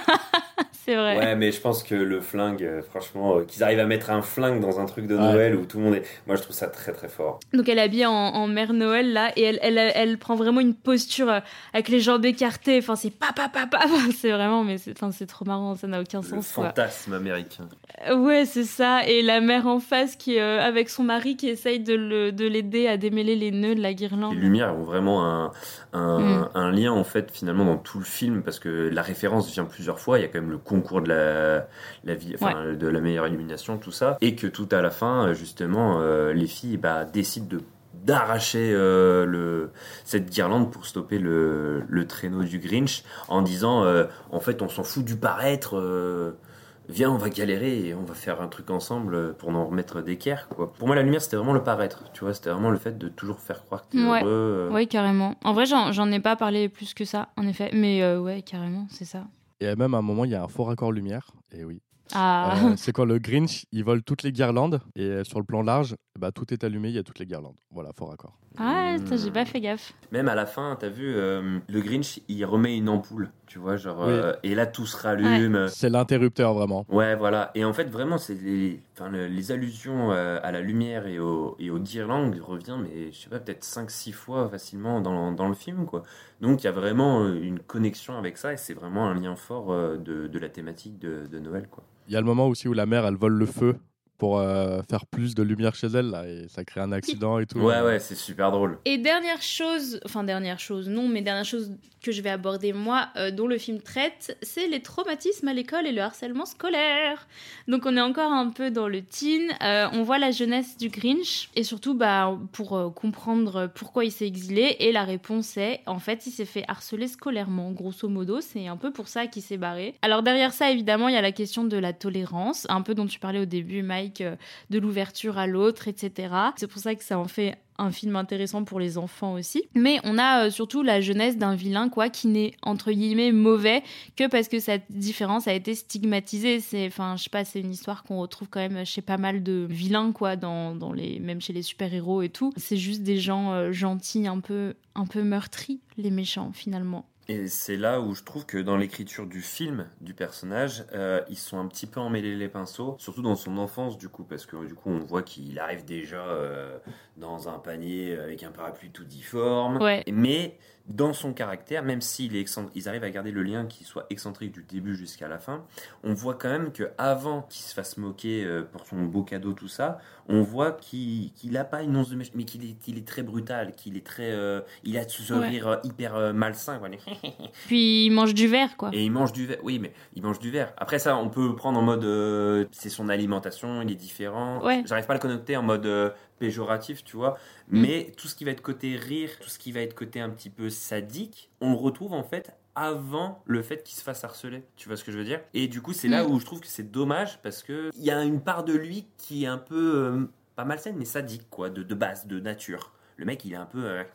c'est vrai. Ouais, mais je pense que le flingue, euh, franchement, euh, qu'ils arrivent à mettre un flingue dans un truc de Noël où tout le monde est. Moi, je trouve ça très très fort. Donc, elle est habillée en, en mère Noël, là, et elle, elle, elle, prend vraiment une posture euh, avec les jambes écartées. Enfin, c'est papa, papa. C'est vraiment, mais c'est, enfin, c'est trop marrant, ça n'a aucun Le sens. fantasme américain. Ouais, c'est ça. Et la mère en face qui avec son mari qui essaye de, le, de l'aider à démêler les nœuds de la guirlande. Les lumières ont vraiment un, un, Mm. un lien, en fait, finalement, dans tout le film, parce que la référence vient plusieurs fois. Il y a quand même le concours de la, la, vie, enfin, de la meilleure illumination, tout ça. Et que tout à la fin, justement, euh, les filles bah, décident de d'arracher euh, le cette guirlande pour stopper le, le traîneau du Grinch en disant euh, en fait on s'en fout du paraître euh, viens on va galérer et on va faire un truc ensemble pour en remettre d'équerre quoi pour moi la lumière c'était vraiment le paraître tu vois c'était vraiment le fait de toujours faire croire que t'es Ouais. heureux euh. Oui, carrément. En vrai, j'en, ai pas parlé plus que ça, en effet. Mais euh, ouais, carrément, c'est ça. Et même à un moment, il y a un faux raccord lumière. Et oui. Ah, Euh, c'est quand le Grinch, il vole toutes les guirlandes. Et sur le plan large, bah, tout est allumé, il y a toutes les guirlandes. Voilà, faux raccord. Ah ça, j'ai pas fait gaffe. Même à la fin, t'as vu, euh, le Grinch, il remet une ampoule, tu vois, genre, Oui. euh, et là tout se rallume. C'est l'interrupteur, vraiment. Ouais, voilà. Et en fait, vraiment, c'est les, allusions euh, à la lumière et au, et au guirlandes revient, mais je sais pas, peut-être 5-6 fois facilement dans, dans le film, quoi. Donc, il y a vraiment une connexion avec ça et c'est vraiment un lien fort euh, de, de la thématique de, de Noël, quoi. Il y a le moment aussi où la mère, elle vole le feu pour euh, faire plus de lumière chez elle, là, et ça crée un accident et tout. Ouais, ouais, c'est super drôle. Et dernière chose, enfin dernière chose, non, mais dernière chose que je vais aborder moi, euh, dont le film traite, c'est les traumatismes à l'école et le harcèlement scolaire. Donc on est encore un peu dans le teen, euh, on voit la jeunesse du Grinch, et surtout bah, pour euh, comprendre pourquoi il s'est exilé, et la réponse est, en fait, il s'est fait harceler scolairement, grosso modo, c'est un peu pour ça qu'il s'est barré. Alors derrière ça, évidemment, il y a la question de la tolérance, un peu dont tu parlais au début, Mike, euh, de l'ouverture à l'autre, etc. C'est pour ça que ça en fait un film intéressant pour les enfants aussi. Mais on a euh, surtout la jeunesse d'un vilain, quoi, qui n'est entre guillemets mauvais que parce que cette différence a été stigmatisée. C'est, enfin, je sais pas, c'est une histoire qu'on retrouve quand même chez pas mal de vilains, quoi, dans, dans les, même chez les super-héros et tout. C'est juste des gens euh, gentils, un peu, un peu meurtris, les méchants, finalement. Et c'est là où je trouve que dans l'écriture du film, du personnage, euh, ils sont un petit peu emmêlés les pinceaux, surtout dans son enfance du coup, parce que du coup on voit qu'il arrive déjà euh, dans un panier avec un parapluie tout difforme. Ouais. Mais dans son caractère, même s'ils ils arrivent à garder le lien qui soit excentrique du début jusqu'à la fin, on voit quand même que avant qu'il se fasse moquer euh, pour son beau cadeau, tout ça, on voit qu'il qu'il a pas une once de mais qu'il est, très brutal, qu'il est très, euh, il a ce Ouais. rire euh, hyper euh, malsain. Puis il mange du verre, quoi. Et il mange du verre. Oui, mais il mange du verre. Après ça, on peut prendre en mode euh, c'est son alimentation, il est différent. Ouais. J'arrive pas à le connecter en mode péjoratif, tu vois. Mm. Mais tout ce qui va être côté rire, tout ce qui va être côté un petit peu sadique, on le retrouve en fait avant le fait qu'il se fasse harceler. Tu vois ce que je veux dire? Et du coup, c'est là Mm. où je trouve que c'est dommage parce que il y a une part de lui qui est un peu euh, pas malsaine, mais sadique quoi, de, de base, de nature. Le mec, il est un peu. euh,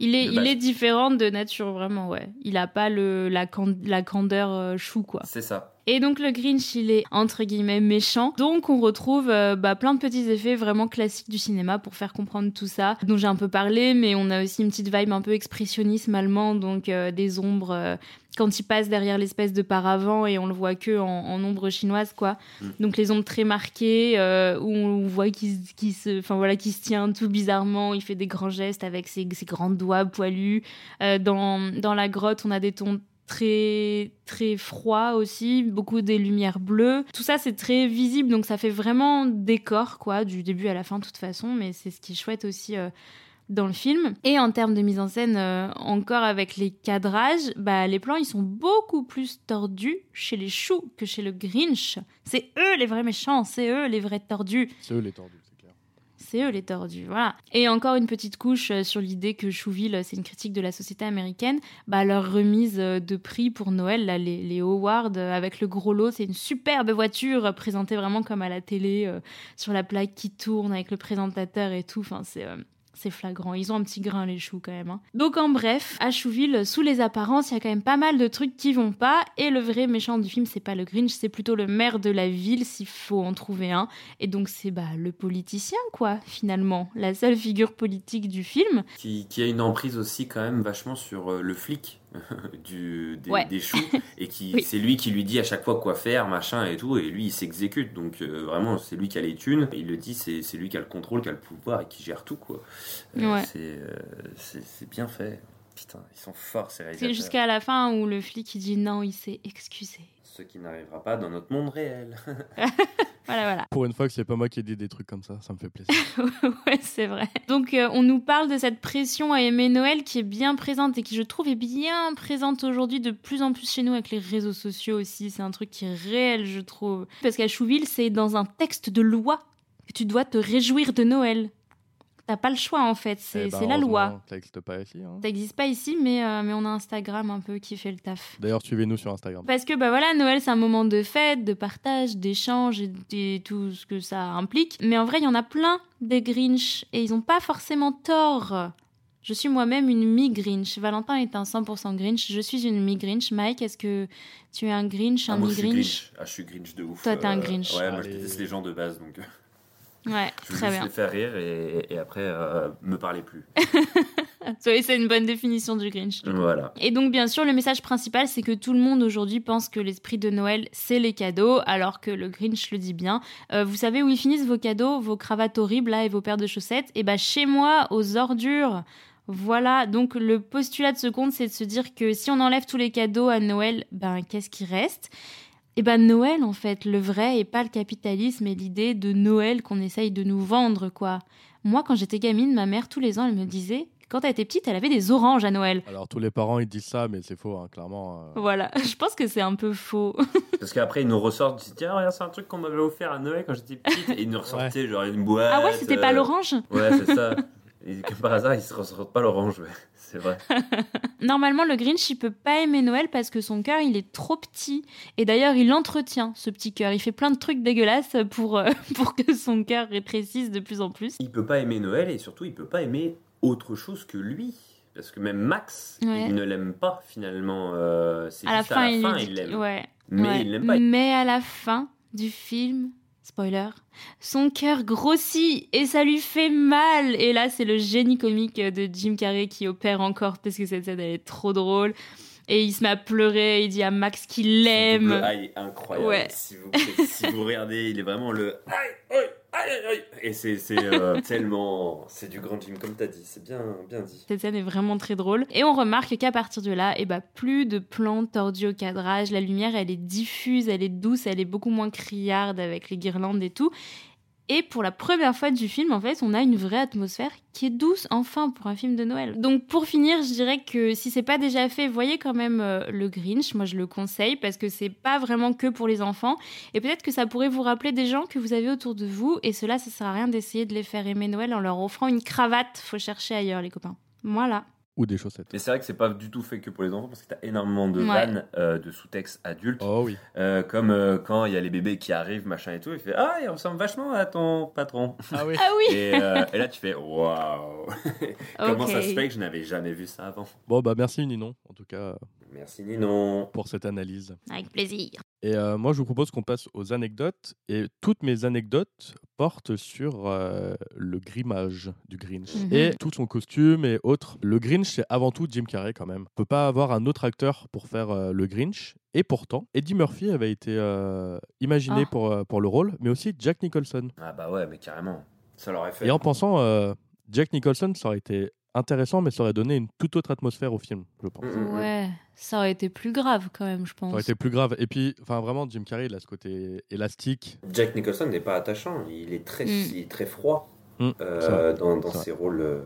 Il est, il est différent de nature, vraiment, ouais. Il a pas le, la, can- la candeur euh, chou, quoi. c'est ça. Et donc le Grinch, il est entre guillemets méchant. Donc on retrouve euh, bah, plein de petits effets vraiment classiques du cinéma pour faire comprendre tout ça, dont j'ai un peu parlé, mais on a aussi une petite vibe un peu expressionnisme allemand, donc euh, des ombres euh, quand il passe derrière l'espèce de paravent et on le voit que en, en ombre chinoise, quoi. Mm. Donc les ombres très marquées, où on voit qu'il se- enfin voilà, qu'il se tient tout bizarrement, il fait des grands gestes avec ses, ses grands doigts poilus. Dans, dans la grotte, on a des tons très très froids aussi, beaucoup des lumières bleues. Tout ça c'est très visible donc ça fait vraiment décor quoi du début à la fin de toute façon mais c'est ce qui est chouette aussi euh, dans le film. Et en termes de mise en scène, euh, encore avec les cadrages, bah, les plans ils sont beaucoup plus tordus chez les choux que chez le Grinch. C'est eux les vrais méchants, c'est eux les vrais tordus. C'est eux les tordus, c'est eux les tordus, voilà. Et encore une petite couche euh, sur l'idée que Chouville, c'est une critique de la société américaine. Bah, leur remise euh, de prix pour Noël, les, les Howard, euh, avec le gros lot, c'est une superbe voiture présentée vraiment comme à la télé, sur la plaque qui tourne avec le présentateur et tout. Enfin, c'est. C'est flagrant, ils ont un petit grain les choux quand même. hein. Donc en bref, à Chouville, sous les apparences, il y a quand même pas mal de trucs qui vont pas. Et le vrai méchant du film, c'est pas le Grinch, c'est plutôt le maire de la ville, s'il faut en trouver un. Et donc c'est bah, le politicien, quoi, finalement. La seule figure politique du film. Qui, a une emprise aussi quand même vachement sur euh, le flic du, des, Ouais. des choux et qui Oui. c'est lui qui lui dit à chaque fois quoi faire machin et tout et lui il s'exécute donc euh, vraiment c'est lui qui a les thunes et il le dit c'est c'est lui qui a le contrôle qui a le pouvoir et qui gère tout quoi Euh, Ouais. c'est euh, c'est c'est bien fait putain ils sont forts ces C'est réalisateurs jusqu'à la fin où le flic il dit non, il s'est excusé. Ce qui n'arrivera pas dans notre monde réel Voilà, voilà. Pour une fois que c'est pas moi qui ai dit des trucs comme ça, ça me fait plaisir. ouais, c'est vrai. Donc, euh, on nous parle de cette pression à aimer Noël qui est bien présente et qui, je trouve, est bien présente aujourd'hui de plus en plus chez nous avec les réseaux sociaux aussi. C'est un truc qui est réel, je trouve. Parce qu'à Chouville, c'est dans un texte de loi que tu dois te réjouir de Noël. T'as pas le choix, en fait. C'est Eh ben, la loi. Ça n'existe pas ici. hein. Ça n'existe pas ici, mais, euh, mais on a Instagram un peu qui fait le taf. D'ailleurs, suivez-nous sur Instagram. Parce que bah voilà, Noël c'est un moment de fête, de partage, d'échange et, et tout ce que ça implique. Mais en vrai, il y en a plein des Grinch et ils ont pas forcément tort. Je suis moi-même une mi-Grinch. Valentin est un 100% Grinch. Je suis une mi-Grinch. Mike, est-ce que tu es un Grinch, un Ah, moi, je suis mi-Grinch? Grinch. Ah, je suis Grinch de ouf. Toi, t'es un Euh, Grinch. Ouais, moi, je déteste les gens de base, donc euh, Ouais, je très bien. les faire rire et, et après euh, me parler plus. C'est une bonne définition du Grinch. Voilà. Et donc, bien sûr, le message principal, c'est que tout le monde aujourd'hui pense que l'esprit de Noël, c'est les cadeaux, alors que le Grinch le dit bien. Euh, vous savez où ils finissent vos cadeaux, vos cravates horribles là et vos paires de chaussettes? Et bah, chez moi, aux ordures. Voilà, donc le postulat de ce conte, c'est de se dire que si on enlève tous les cadeaux à Noël, ben qu'est-ce qui reste? Et ben Noël, en fait, le vrai, et pas le capitalisme et l'idée de Noël qu'on essaye de nous vendre, quoi. Moi, quand j'étais gamine, ma mère, tous les ans, elle me disait, quand elle était petite, elle avait des oranges à Noël. Alors, tous les parents, ils disent ça, mais c'est faux, hein, clairement. euh. Voilà, je pense que c'est un peu faux. Parce qu'après, ils nous ressortent, ils disent Tiens, regarde, c'est un truc qu'on m'avait offert à Noël quand j'étais petite. Et ils nous ressortaient genre une boîte. Ah ouais, c'était pas euh, l'orange? Ouais, c'est ça. Et comme par hasard, ils se ressortent pas l'orange, ouais. C'est vrai. Normalement, le Grinch, il peut pas aimer Noël parce que son cœur, il est trop petit. Et d'ailleurs, il entretient ce petit cœur. Il fait plein de trucs dégueulasses pour, euh, pour que son cœur rétrécisse de plus en plus. Il peut pas aimer Noël et surtout, il peut pas aimer autre chose que lui. Parce que même Max, Ouais. il ne l'aime pas finalement. Euh, c'est À la fin, à la il fin, l'aime. Ouais. Mais ouais. il l'aime pas. Mais à la fin du film, spoiler, son cœur grossit et ça lui fait mal. Et là, c'est le génie comique de Jim Carrey qui opère encore parce que cette scène, elle est trop drôle. Et il se met à pleurer, il dit à Max qu'il l'aime. double aïe incroyable. Ouais. Si, vous, si vous regardez, il est vraiment le aïe, aïe, aïe, aïe, aïe. Et c'est euh, tellement. C'est du grand Jim, comme t'as dit. C'est bien, bien dit. Cette scène est vraiment très drôle. Et on remarque qu'à partir de là, eh ben, plus de plans tordus au cadrage. La lumière, elle est diffuse, elle est douce, elle est beaucoup moins criarde avec les guirlandes et tout. Et pour la première fois du film, en fait, on a une vraie atmosphère qui est douce, enfin, pour un film de Noël. Donc, pour finir, je dirais que si c'est pas déjà fait, voyez quand même euh, le Grinch. Moi, je le conseille parce que c'est pas vraiment que pour les enfants. Et peut-être que ça pourrait vous rappeler des gens que vous avez autour de vous. Et cela, ça sert à rien d'essayer de les faire aimer Noël en leur offrant une cravate. Faut chercher ailleurs, les copains. Voilà. Ou des chaussettes. Mais c'est vrai que c'est pas du tout fait que pour les enfants parce que t'as énormément de Ouais. vannes euh, de sous-texte adultes. Oh oui. Euh, comme euh, quand il y a les bébés qui arrivent, machin et tout, il fait Ah, il ressemble vachement à ton patron. Ah oui. Ah oui et, euh, et là, tu fais Waouh Comment ça se fait que je n'avais jamais vu ça avant? Bon, bah merci Ninon, en tout cas, Merci Ninon. pour cette analyse. Avec plaisir. Et euh, moi, je vous propose qu'on passe aux anecdotes. Et toutes mes anecdotes portent sur euh, le grimage du Grinch. Mhm. Et tout son costume et autres. Le Grinch, c'est avant tout Jim Carrey quand même. On peut pas avoir un autre acteur pour faire euh, le Grinch. Et pourtant, Eddie Murphy avait été euh, imaginé Ah. pour, euh, pour le rôle, mais aussi Jack Nicholson. Ah bah ouais, mais carrément. Ça l'aurait fait. Et en pensant, euh, Jack Nicholson, ça aurait été intéressant, mais ça aurait donné une toute autre atmosphère au film, je pense. Mm, mm, mm. Ouais, ça aurait été plus grave quand même, je pense. Ça aurait été plus grave. Et puis, enfin, vraiment, Jim Carrey, il a ce côté élastique. Jack Nicholson n'est pas attachant, il est très, Mm. il est très froid Mm, euh, dans, ses rôles.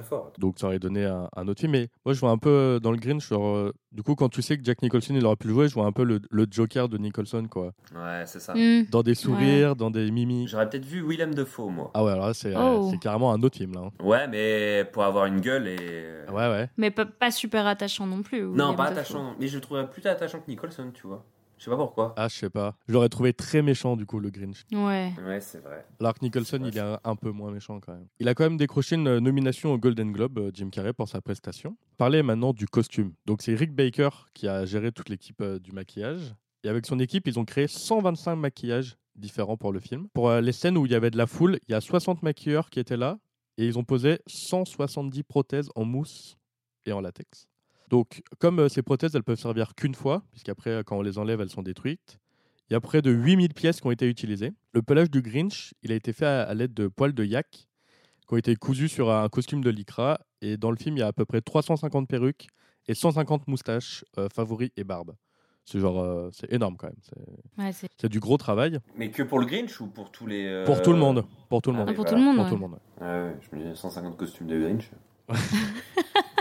Très fort. Donc ça aurait donné un, un autre film. Mais moi, je vois un peu euh, dans le Grinch, genre, euh, du coup, quand tu sais que Jack Nicholson, il aurait pu le jouer, je vois un peu le, le Joker de Nicholson, quoi. Ouais, c'est ça. Hmm. Dans des sourires, dans des mimiques. J'aurais peut-être vu Willem Dafoe, moi. Ah ouais, alors là, c'est euh, Oh. c'est carrément un autre film, là. hein. Ouais, mais pour avoir une gueule et. Ouais, ouais. Mais pas, pas super attachant non plus. Non, William pas Dafoe. attachant. Mais je le trouverais plus attachant que Nicholson, tu vois. Je sais pas pourquoi. Ah, je sais pas. Je l'aurais trouvé très méchant, du coup, le Grinch. Ouais. Ouais, c'est vrai. Alors que Nicholson, Ouais, il est un, un peu moins méchant quand même. Il a quand même décroché une euh, nomination au Golden Globe, euh, Jim Carrey, pour sa prestation. Parler maintenant du costume. Donc c'est Rick Baker qui a géré toute l'équipe euh, du maquillage. Et avec son équipe, ils ont créé 125 maquillages différents pour le film. Pour euh, les scènes où il y avait de la foule, il y a 60 maquilleurs qui étaient là. Et ils ont posé 170 prothèses en mousse et en latex. Donc, comme euh, ces prothèses, elles peuvent servir qu'une fois, puisqu'après, euh, quand on les enlève, elles sont détruites. Il y a près de 8000 pièces qui ont été utilisées. Le pelage du Grinch, il a été fait à, à l'aide de poils de yak qui ont été cousus sur un costume de lycra. Et dans le film, il y a à peu près 350 perruques et 150 moustaches, euh, favoris et barbes. C'est genre, euh, c'est énorme quand même. C'est- Ouais, c'est C'est du gros travail. Mais que pour le Grinch ou pour tous les. euh, Pour tout le monde. Pour tout le ah monde. pour voilà. tout le monde. Pour ouais. tout le monde. Ouais, ouais, je me dis 150 costumes de Grinch.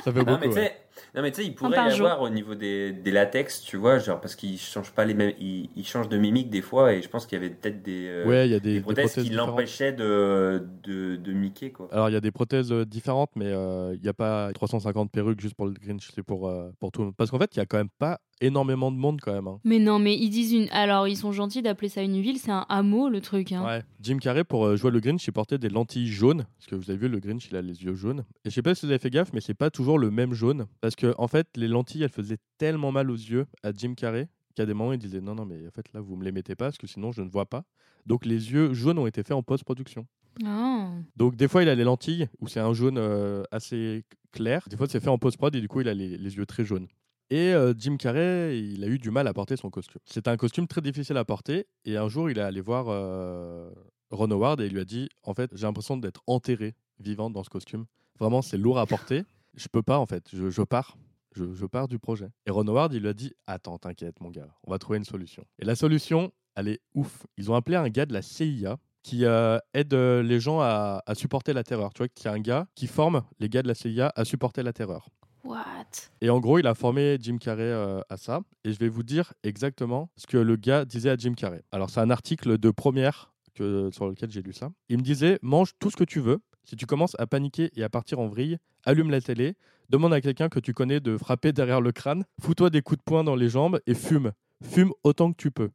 Ça fait Non, beaucoup. mais tu ouais. sais, non, mais tu sais, il pourrait y jour. avoir au niveau des, des latex, tu vois, genre parce qu'ils changent pas les mêmes, ils, ils changent de mimique des fois, et je pense qu'il y avait peut-être des, euh, Ouais, il y a des, des des prothèses, qui l'empêchaient de, de, de miquer, quoi. Alors, il y a des prothèses euh, différentes, mais euh, il n'y a pas 350 perruques juste pour le Grinch, c'est pour, euh, pour tout le monde. Parce qu'en fait, il y a quand même pas énormément de monde quand même. hein. Mais non, mais ils disent une. Alors, ils sont gentils d'appeler ça une ville, c'est un hameau le truc. Hein. Ouais. Jim Carrey, pour euh, jouer le Grinch, il portait des lentilles jaunes. Parce que vous avez vu, le Grinch, il a les yeux jaunes. Et je sais pas si vous avez fait gaffe, mais c'est pas toujours le même jaune. Parce que, en fait, les lentilles, elles faisaient tellement mal aux yeux à Jim Carrey qu'à des moments, il disait non, non, mais en fait, là, vous me les mettez pas parce que sinon, je ne vois pas. Donc, les yeux jaunes ont été faits en post-production. Ah. Donc, des fois, il a les lentilles où c'est un jaune euh, assez clair. Des fois, c'est fait en post-prod et du coup, il a les, les yeux très jaunes. Et euh, Jim Carrey, il a eu du mal à porter son costume. C'était un costume très difficile à porter. Et un jour, il est allé voir euh, Ron Howard et il lui a dit En fait, j'ai l'impression d'être enterré vivant dans ce costume. Vraiment, c'est lourd à porter. Je peux pas, en fait. Je, je pars. Je, je pars du projet. Et Ron Howard, il lui a dit Attends, t'inquiète, mon gars. On va trouver une solution. Et la solution, elle est ouf. Ils ont appelé un gars de la CIA qui euh, aide euh, les gens à, à supporter la terreur. Tu vois, qu'il y a un gars qui forme les gars de la CIA à supporter la terreur. What? Et en gros, il a formé Jim Carrey euh, à ça. Et je vais vous dire exactement ce que le gars disait à Jim Carrey. Alors, c'est un article de première que, sur lequel j'ai lu ça. Il me disait Mange tout ce que tu veux. Si tu commences à paniquer et à partir en vrille, allume la télé, demande à quelqu'un que tu connais de frapper derrière le crâne, fous-toi des coups de poing dans les jambes et fume. Fume autant que tu peux.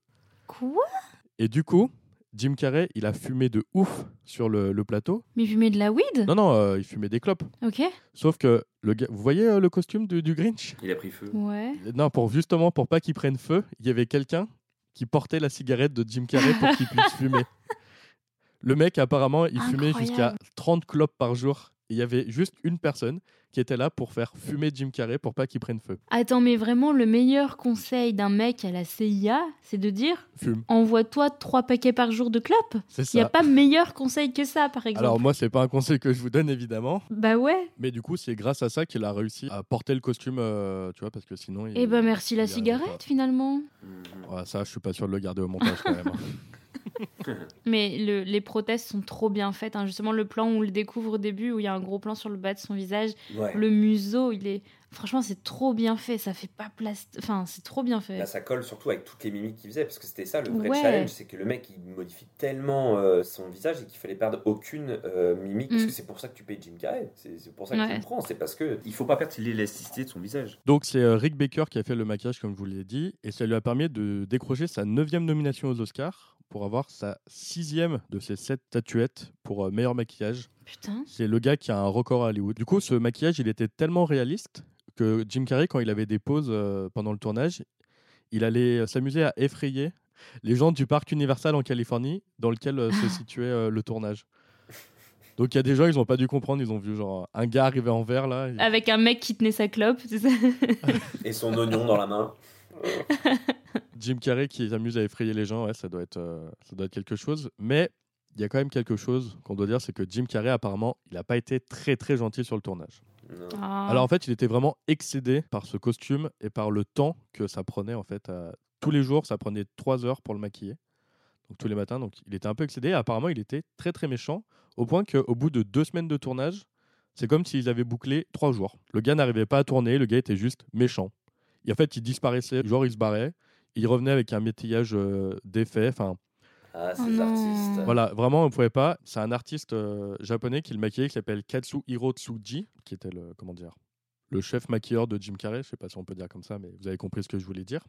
Quoi? Et du coup, Jim Carrey, il a fumé de ouf sur le, le plateau. Mais fumer de la weed? Non, non, euh, il fumait des clopes. Ok. Sauf que le gars, vous voyez euh, le costume du, du Grinch? Il a pris feu. Ouais. Non, pour justement pour pas qu'il prenne feu, il y avait quelqu'un qui portait la cigarette de Jim Carrey pour qu'il puisse fumer. Le mec, apparemment, il fumait jusqu'à 30 clopes par jour. Et il y avait juste une personne qui était là pour faire fumer Jim Carrey pour pas qu'il prenne feu. Attends, mais vraiment, le meilleur conseil d'un mec à la CIA, c'est de dire Fume, envoie-toi trois paquets par jour de clopes. c'est Il n'y a pas meilleur conseil que ça, par exemple. Alors moi, c'est pas un conseil que je vous donne évidemment, Bah ouais. mais du coup, c'est grâce à ça qu'il a réussi à porter le costume, euh, tu vois, parce que sinon. il- Eh ben merci la cigarette, finalement. Mhm. Ouais, ça, je suis pas sûr de le garder au montage quand même. Mais le- les prothèses sont trop bien faites. hein. Justement, le plan où on le découvre au début, où il y a un gros plan sur le bas de son visage, Ouais. le museau, il est. Franchement, c'est trop bien fait. Ça fait pas place. Enfin, c'est trop bien fait. Là, ça colle surtout avec toutes les mimiques qu'il faisait, parce que c'était ça le vrai Ouais. challenge, c'est que le mec il modifie tellement euh, son visage et qu'il fallait perdre aucune euh, mimique, parce Mm. que c'est pour ça que tu payes Jim Carrey, c'est pour ça que tu le prends, c'est parce que il faut pas perdre l'élasticité de son visage. Donc c'est euh, Rick Baker qui a fait le maquillage comme je vous l'ai dit et ça lui a permis de décrocher sa neuvième nomination aux Oscars pour avoir sa sixième de ses sept statuettes pour euh, meilleur maquillage. Putain. C'est le gars qui a un record à Hollywood. Du coup ce maquillage il était tellement réaliste que Jim Carrey quand il avait des pauses euh, pendant le tournage il allait euh, s'amuser à effrayer les gens du parc Universal en Californie dans lequel euh, se situait euh, le tournage. Donc il y a des gens ils ont pas dû comprendre ils ont vu genre un gars arriver en vert là. et- Avec un mec qui tenait sa clope, c'est ça? Et son oignon dans la main. Jim Carrey qui s'amuse à effrayer les gens, ouais, ça doit être, euh, ça doit être quelque chose. Mais il y a quand même quelque chose qu'on doit dire, c'est que Jim Carrey apparemment, il n'a pas été très très gentil sur le tournage. Ah. Alors en fait, il était vraiment excédé par ce costume et par le temps que ça prenait en fait. à- Tous les jours, ça prenait trois heures pour le maquiller. Donc tous les matins, donc il était un peu excédé. Et apparemment, il était très très méchant au point qu'au bout de deux semaines de tournage, C'est comme s'ils avaient bouclé trois jours. Le gars n'arrivait pas à tourner, le gars était juste méchant. Et en fait, il disparaissait, genre il se barrait, il revenait avec un métillage euh, d'effets. Enfin, Ah, ces Oh artistes. voilà, vraiment, on pouvait pas. C'est un artiste euh, japonais qui le maquillait, qui s'appelle Katsuhiro Tsuji, qui était le comment dire, le chef maquilleur de Jim Carrey. Je sais pas si on peut dire comme ça, mais vous avez compris ce que je voulais dire.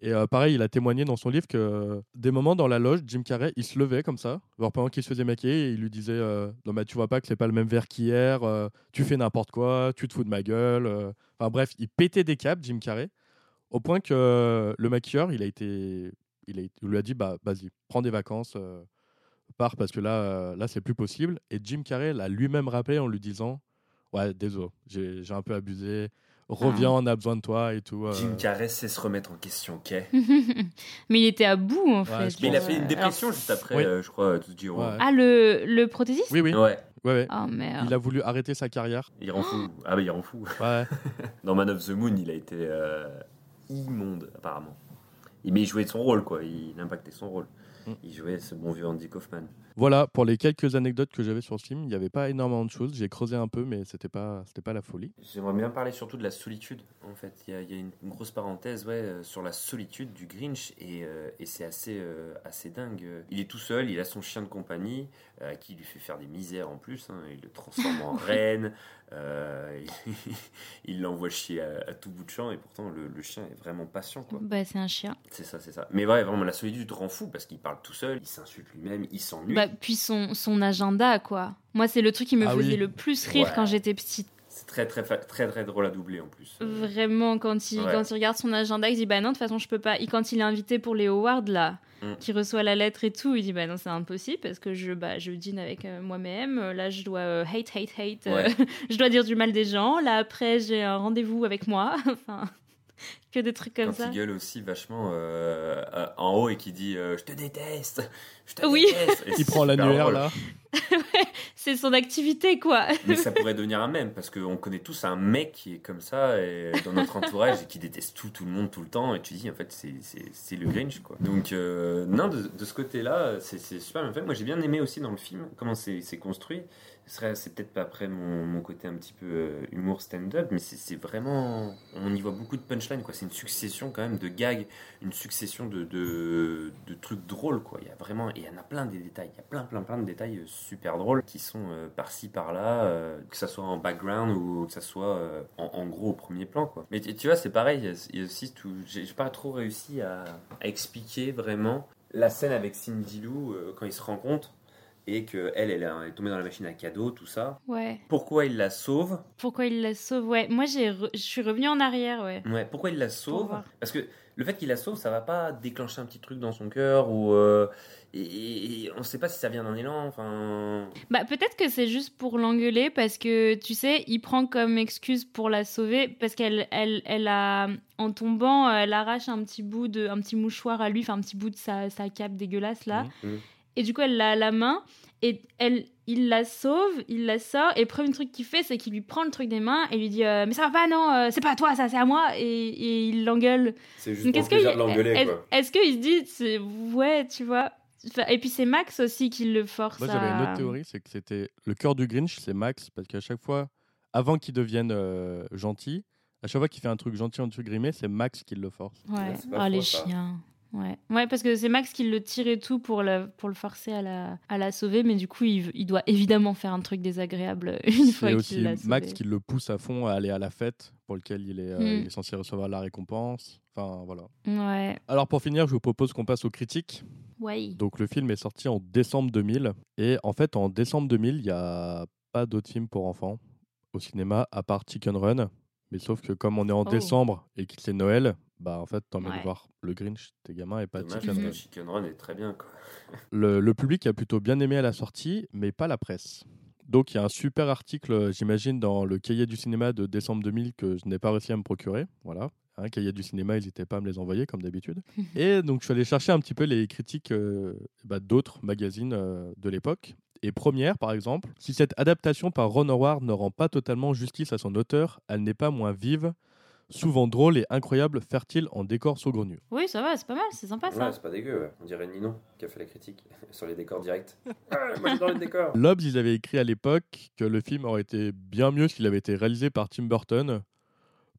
Et euh, pareil, il a témoigné dans son livre que euh, des moments dans la loge, Jim Carrey, il se levait comme ça, genre pendant qu'il se faisait maquiller, et il lui disait euh, Non, mais tu vois pas que c'est pas le même verre qu'hier, euh, tu fais n'importe quoi, tu te fous de ma gueule. euh. Enfin bref, il pétait des câbles, Jim Carrey, au point que euh, le maquilleur, il a été. Il, a, il lui a dit Bah, vas-y, prends des vacances, euh, pars parce que là, euh, là c'est plus possible. Et Jim Carrey l'a lui-même rappelé en lui disant Ouais, désolé, j'ai un peu abusé, reviens, on a besoin de toi et tout. euh. Jim Carrey sait se remettre en question, ok Mais il était à bout en Ouais, fait. Mais il a fait une Euh, dépression alors, juste après, Oui. euh, je crois, Tsuji Ouais. Ah, le, le prothésiste? Oui, oui, ouais, Ouais, ouais. Oh merde. Il a voulu arrêter sa carrière. il rend fou. Ah bah il rend fou. Ouais. Dans Man of the Moon, il a été euh, immonde, apparemment. Mais il jouait son rôle, quoi. Il impactait son rôle. Mm. Il jouait ce bon vieux Andy Kaufman. Voilà, pour les quelques anecdotes que j'avais sur ce film, il n'y avait pas énormément de choses. J'ai creusé un peu, mais c'était pas, c'était pas la folie. J'aimerais bien parler surtout de la solitude, en fait. Il y a, il y a une, une grosse parenthèse ouais, euh, sur la solitude du Grinch, et, euh, et c'est assez, euh, assez dingue. Il est tout seul, il a son chien de compagnie, euh, qui lui fait faire des misères en plus. hein. Il le transforme en reine, euh, il l'envoie chier à, à tout bout de champ, et pourtant le, le chien est vraiment patient, quoi. Bah, c'est un chien. C'est ça, c'est ça. Mais ouais, vraiment, la solitude rend fou, parce qu'il parle tout seul, il s'insulte lui-même, il s'ennuie. Bah, puis son, son agenda, quoi. Moi, c'est le truc qui me Ah faisait oui. le plus rire Ouais. quand j'étais petite. C'est très, très, très, très drôle à doubler, en plus. Vraiment, quand il, Ouais. quand il regarde son agenda, il dit Bah non, de toute façon, je peux pas. Et quand il est invité pour les awards, là, Mm. qui reçoit la lettre et tout, il dit Bah non, c'est impossible parce que je, bah, je dîne avec euh, moi-même. Là, je dois euh, hate, hate, hate. euh, Ouais. je dois dire du mal des gens. Là, après, j'ai un rendez-vous avec moi. enfin, que des trucs comme Quand ça. il gueule aussi vachement euh, en haut et qui dit euh, Je te déteste Je te Oui. déteste Et Il prend l'annuaire là. C'est son activité, quoi. Mais ça pourrait devenir un mème parce qu'on connaît tous un mec qui est comme ça et dans notre entourage et qui déteste tout, tout le monde tout le temps. Et tu dis en fait, c'est- le Grinch quoi. Donc, euh, non, de, de ce côté-là, c'est c'est super bien fait. Moi j'ai bien aimé aussi dans le film comment c'est c'est construit. C'est peut-être pas après mon, mon côté un petit peu euh, humour stand-up, mais c'est vraiment. On y voit beaucoup de punchline quoi. C'est une succession quand même de gags, une succession de, de, trucs drôles quoi. Il y a vraiment. Et il y en a plein des détails. Il y a plein, plein, plein de détails euh, super drôles qui sont euh, par-ci par-là, que ça soit en background ou que ça soit en, gros au premier plan quoi. Mais tu, vois, c'est pareil. il y a- aussi tout. J'ai pas trop réussi à, à expliquer vraiment la scène avec Cindy Lou quand ils se rencontrent et que elle, elle est tombée dans la machine à cadeaux, tout ça. Ouais. Pourquoi il la sauve? Pourquoi il la sauve? Ouais. Moi, j'ai re- je suis revenue en arrière, ouais. Ouais, pourquoi il la sauve? Parce que le fait qu'il la sauve, ça va pas déclencher un petit truc dans son cœur ou euh, et, on sait pas si ça vient d'un élan. Enfin, Bah peut-être que c'est juste pour l'engueuler parce que tu sais, il prend comme excuse pour la sauver parce qu'elle elle, elle a en tombant, elle arrache un petit bout de un petit mouchoir à lui, enfin un petit bout de sa, sa cape dégueulasse là. Mhm. Mhm. Et du coup, elle l'a à la main et elle il la sauve, il la sort et le premier truc qu'il fait, c'est qu'il lui prend le truc des mains et lui dit euh, mais ça va pas non, euh, c'est pas à toi ça, c'est à moi et, et il l'engueule. c'est juste Donc pour est-ce le plaisir que de l'engueuler est- quoi. est-ce qu'il se dit ouais, tu vois Et puis c'est Max aussi qui le force Moi j'avais à- une autre théorie, c'est que c'était le cœur du Grinch, c'est Max, parce qu'à chaque fois, avant qu'il devienne euh, gentil, à chaque fois qu'il fait un truc gentil entre guillemets, c'est Max qui le force. Ouais, Ouais, ah, faux, les ça. chiens. Ouais. ouais, parce que c'est Max qui le tire et tout pour le, pour le forcer à la, à la sauver, mais du coup, il, il doit évidemment faire un truc désagréable une fois qu'il aussi l'a sauvé. Max qui le pousse à fond à aller à la fête pour lequel il est, euh, Mm. il est censé recevoir la récompense. Enfin voilà. Ouais. Alors pour finir, je vous propose qu'on passe aux critiques. Ouais. Donc le film est sorti en décembre 2000 et en fait en décembre 2000, il n'y a pas d'autres films pour enfants au cinéma à part Chicken Run. Mais sauf que comme on est en Oh. décembre et que c'est Noël, bah en fait t'emmènes Ouais. voir le Grinch, tes gamins et pas Dommage Chicken Run. Chicken Run est très bien quoi. Le, le public a plutôt bien aimé à la sortie, mais pas la presse. Donc il y a un super article, j'imagine, dans le cahier du cinéma de décembre 2000 que je n'ai pas réussi à me procurer. Voilà. Un cahier du cinéma, n'hésitez pas à me les envoyer comme d'habitude. Et donc je suis allé chercher un petit peu les critiques euh, bah, d'autres magazines euh, de l'époque. Et première, par exemple, si cette adaptation par Ron Howard ne rend pas totalement justice à son auteur, elle n'est pas moins vive. Souvent drôle et incroyable, fertile en décors saugrenus. Oui, ça va, c'est pas mal, c'est sympa ça. Ouais, c'est pas dégueu. ouais. On dirait Ninon qui a fait la critique sur les décors directs. Ah, moi j'adore les décors. Lobs, ils avaient écrit à l'époque que le film aurait été bien mieux s'il avait été réalisé par Tim Burton.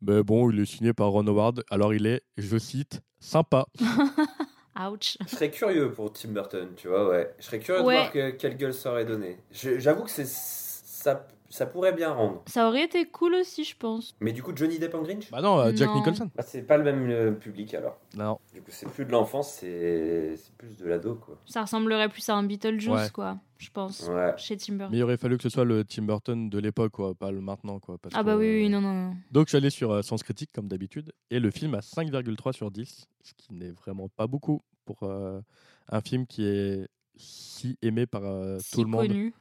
Mais bon, il est signé par Ron Howard, alors il est, je cite, sympa. Ouch. Je serais curieux pour Tim Burton, tu vois, ouais. Je serais curieux Ouais. de voir que- quelle gueule ça aurait donné. J'avoue que c'est ça, ça pourrait bien rendre. Ça aurait été cool aussi, je pense. Mais du coup, Johnny Depp en Grinch? Bah non, euh, Jack Non. Nicholson. bah, C'est pas le même euh, public alors. Non. Du coup, c'est plus de l'enfance, c'est c'est plus de l'ado, quoi. Ça ressemblerait plus à un Beetlejuice, Ouais. quoi, je pense, Ouais. chez Tim Burton. Mais il aurait fallu que ce soit le Tim Burton de l'époque, quoi, pas le maintenant, quoi. parce Ah que- bah oui, oui, non, non, non. Donc je suis allé sur euh, Sens Critique, comme d'habitude, et le film a 5,3 sur 10, ce qui n'est vraiment pas beaucoup pour euh, un film qui est si aimé par euh, Si tout le monde. connu.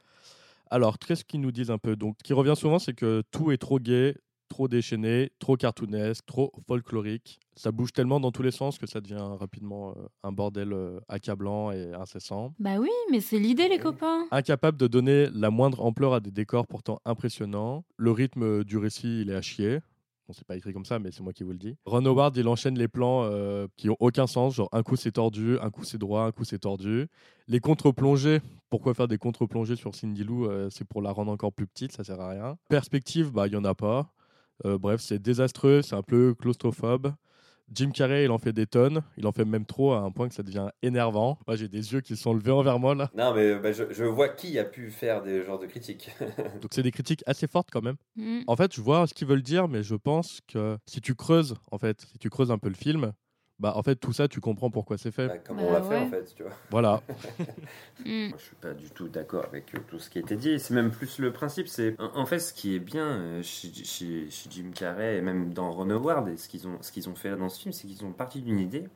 Alors, qu'est-ce qu'ils nous disent un peu? Donc, ce qui revient souvent, c'est que tout est trop gay, trop déchaîné, trop cartoonesque, trop folklorique. Ça bouge tellement dans tous les sens que ça devient rapidement euh, un bordel euh, accablant et incessant. Bah oui, mais c'est l'idée, les copains. Incapable de donner la moindre ampleur à des décors pourtant impressionnants. Le rythme du récit, il est à chier. Bon, c'est pas écrit comme ça, mais c'est moi qui vous le dis. Ron Howard, il enchaîne les plans euh, qui ont aucun sens. Genre, un coup c'est tordu, un coup c'est droit, un coup c'est tordu. Les contre-plongées, pourquoi faire des contre-plongées sur Cindy Lou Euh, C'est pour la rendre encore plus petite, ça sert à rien. Perspective, bah, il y en a pas. Euh, bref, c'est désastreux, c'est un peu claustrophobe. Jim Carrey, il en fait des tonnes. Il en fait même trop à un point que ça devient énervant. Moi, j'ai des yeux qui se sont levés envers moi là. Non, mais bah, je, je vois qui a pu faire des genres de critiques. Donc, c'est des critiques assez fortes quand même. Mm. En fait, je vois ce qu'ils veulent dire, mais je pense que si tu creuses, en fait, si tu creuses un peu le film, bah en fait tout ça, tu comprends pourquoi c'est fait. Bah, comme Bah, on l'a fait en fait, tu vois. Voilà. Mm. Moi, je suis pas du tout d'accord avec euh, tout ce qui a été dit. C'est même plus le principe. C'est en en fait ce qui est bien euh, chez, chez- chez Jim Carrey et même dans Ron Howard et ce qu'ils ont ce qu'ils ont fait dans ce film, c'est qu'ils ont parti d'une idée.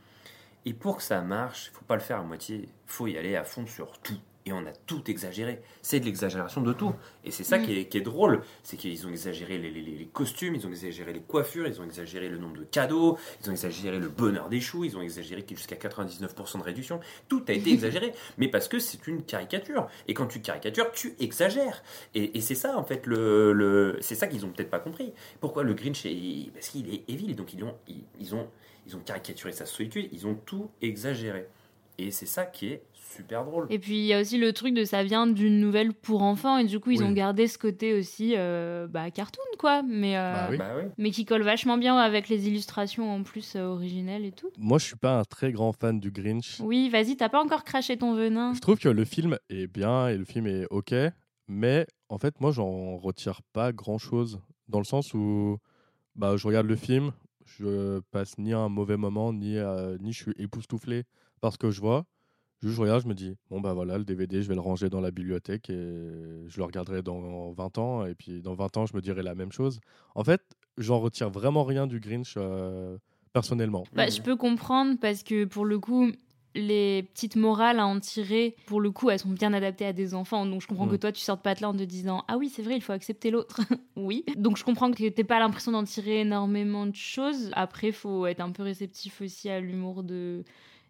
Et pour que ça marche, faut pas le faire à moitié. Faut y aller à fond sur tout. Et on a tout exagéré. C'est de l'exagération de tout. Et c'est ça Mm. qui, est, qui est drôle. C'est qu'ils ont exagéré les, les- les- les costumes, ils ont exagéré les coiffures, ils ont exagéré le nombre de cadeaux, ils ont exagéré le bonheur des choux, ils ont exagéré qu'il y ait jusqu'à 99% de réduction. Tout a été exagéré. mais parce que c'est une caricature. Et quand tu caricatures, tu exagères. Et, et c'est ça, en fait, le, le- c'est ça qu'ils ont peut-être pas compris. Pourquoi le Grinch est. Parce qu'il est évil. Donc ils ont, ils, ils ont, ils ont caricaturé sa solitude, ils ont tout exagéré. Et c'est ça qui est super drôle. Et puis il y a aussi le truc de ça vient d'une nouvelle pour enfants et du coup ils Oui. ont gardé ce côté aussi euh, bah, cartoon quoi, mais euh, Bah oui. Bah oui. mais qui colle vachement bien avec les illustrations en plus euh, originelles et tout. Moi, je suis pas un très grand fan du Grinch. Oui, vas-y, t'as pas encore craché ton venin. Je trouve que le film est bien et le film est ok, mais en fait, moi, j'en retire pas grand chose dans le sens où bah, je regarde le film, je passe ni un mauvais moment, ni, euh, ni je suis époustouflé par ce que je vois. Juste, je regarde, je me dis, bon, bah voilà, le DVD, je vais le ranger dans la bibliothèque et je le regarderai dans 20 ans. Et puis, dans 20 ans, je me dirai la même chose. En fait, j'en retire vraiment rien du Grinch euh, personnellement. Bah, je peux comprendre parce que pour le coup, les petites morales à en tirer, pour le coup, elles sont bien adaptées à des enfants. Donc je comprends Mm. que toi, tu sortes pas de là en te disant Ah oui, c'est vrai, il faut accepter l'autre. oui. Donc je comprends que t'aies pas l'impression d'en tirer énormément de choses. Après, faut être un peu réceptif aussi à l'humour de,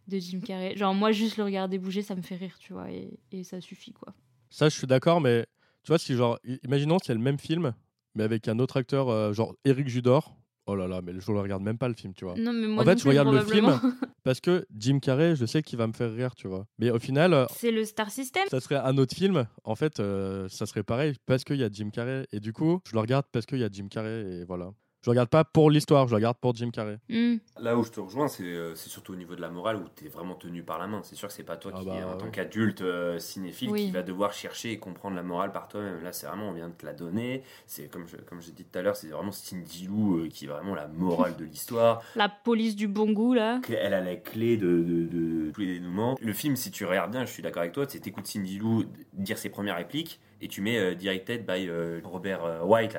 de Jim Carrey. Genre, moi, juste le regarder bouger, ça me fait rire, tu vois, et, et ça suffit, quoi. Ça, je suis d'accord, mais tu vois, si genre, imaginons c'est le même film, mais avec un autre acteur, euh, genre Eric Judor. Oh là là, mais je le regarde même pas le film, tu vois. Non, mais moi, en fait, je regarde le film parce que Jim Carrey, je sais qu'il va me faire rire, tu vois. Mais au final, euh, C'est le Star System. ça serait un autre film. En fait, euh, ça serait pareil parce qu'il y a Jim Carrey. Et du coup, je le regarde parce qu'il y a Jim Carrey. Et voilà. Je regarde pas pour l'histoire, je regarde pour Jim Carrey. Hmm. Là où je te rejoins, c'est euh, c'est surtout au niveau de la morale où tu es vraiment tenu par la main. C'est sûr que c'est pas toi Ah qui, bah, en tant qu'adulte euh, cinéphile, Oui. qui va devoir chercher et comprendre la morale par toi-même. Là, c'est vraiment, on vient de te la donner. C'est comme je, comme j'ai dit tout à l'heure, c'est vraiment Cindy Lou euh, qui est vraiment la morale de l'histoire. La police du bon goût, là. Elle a la clé de, de- de tous les dénouements. Le film, si tu regardes bien, je suis d'accord avec toi, c'est t'écoutes Cindy Lou dire ses premières répliques et tu mets euh, Directed by euh, Robert euh, White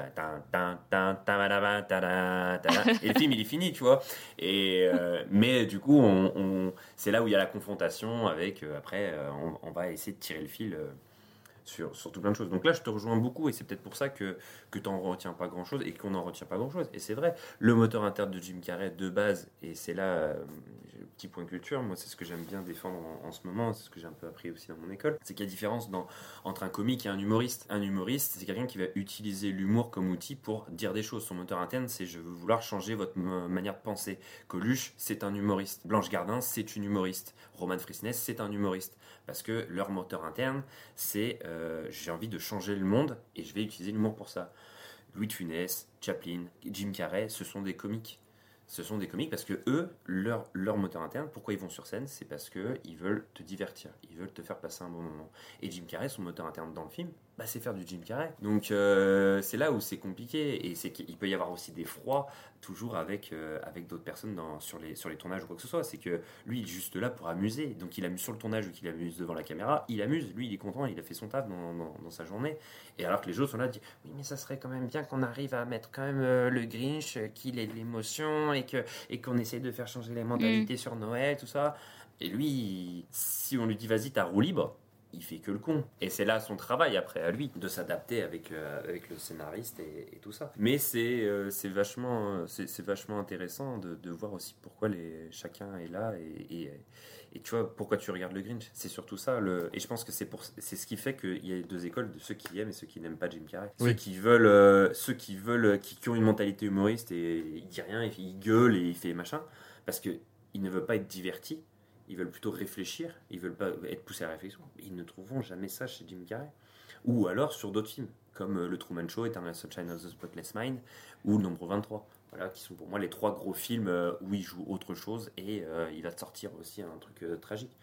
et le film il est fini, tu vois. Et, mais du coup, c'est là où il y a la confrontation avec, après, on va essayer de tirer le fil. Sur, sur tout plein de choses. Donc là, je te rejoins beaucoup et c'est peut-être pour ça que, que tu n'en retiens pas grand-chose et qu'on n'en retient pas grand-chose. Et c'est vrai, le moteur interne de Jim Carrey de base, et c'est là, euh, petit point culture, moi c'est ce que j'aime bien défendre en, ce moment, c'est ce que j'ai un peu appris aussi dans mon école, c'est qu'il y a différence entre un comique et un humoriste. Un humoriste, c'est quelqu'un qui va utiliser l'humour comme outil pour dire des choses. Son moteur interne, c'est je veux vouloir changer votre manière de penser. Coluche, c'est un humoriste. Blanche Gardin, c'est une humoriste. Roman Frisness, c'est un humoriste parce que leur moteur interne, c'est euh, j'ai envie de changer le monde et je vais utiliser l'humour pour ça. Louis de Funès, Chaplin, Jim Carrey, ce sont des comiques. Ce sont des comiques parce que eux, leur, leur moteur interne, pourquoi ils vont sur scène, c'est parce qu'ils veulent te divertir, ils veulent te faire passer un bon moment. Et Jim Carrey, son moteur interne dans le film, bah, c'est faire du Jim Carrey. Donc euh, c'est là où c'est compliqué et c'est qu'il peut y avoir aussi des froids toujours avec, euh, avec d'autres personnes dans, sur, les, sur les tournages ou quoi que ce soit. C'est que lui, il est juste là pour amuser. Donc il amuse sur le tournage ou qu'il amuse devant la caméra, il amuse. Lui, il est content, il a fait son taf dans, dans, sa journée. Et alors que les autres sont là, disent Oui, mais ça serait quand même bien qu'on arrive à mettre quand même euh, le Grinch, qu'il ait de l'émotion et qu'on et qu'on essaie de faire changer les mentalités mm. sur Noël, tout ça. Et lui, si on lui dit Vas-y, t'as roue libre il fait que le con. Et c'est là son travail après à lui de s'adapter avec, euh, avec le scénariste et, tout ça. Mais c'est euh, c'est vachement, c'est vachement intéressant de, de, voir aussi pourquoi les, chacun est là et, et, et tu vois pourquoi tu regardes le Grinch. C'est surtout ça. Le, et je pense que c'est pour c'est ce qui fait qu'il y a deux écoles de ceux qui aiment et ceux qui n'aiment pas Jim Carrey. Ceux qui veulent, euh, ceux qui veulent, qui, qui, ont une mentalité humoriste et il dit rien, il gueule et il fait machin parce que il ne veut pas être diverti ils veulent plutôt réfléchir, ils veulent pas être poussés à la réflexion. Ils ne trouveront jamais ça chez Jim Carrey. Ou alors sur d'autres films, comme euh, Le Truman Show, Eternal Sunshine of the Spotless Mind, ou Le Nombre 23. Voilà, qui sont pour moi les trois gros films euh, où il joue autre chose et euh, il va sortir aussi un truc tragique.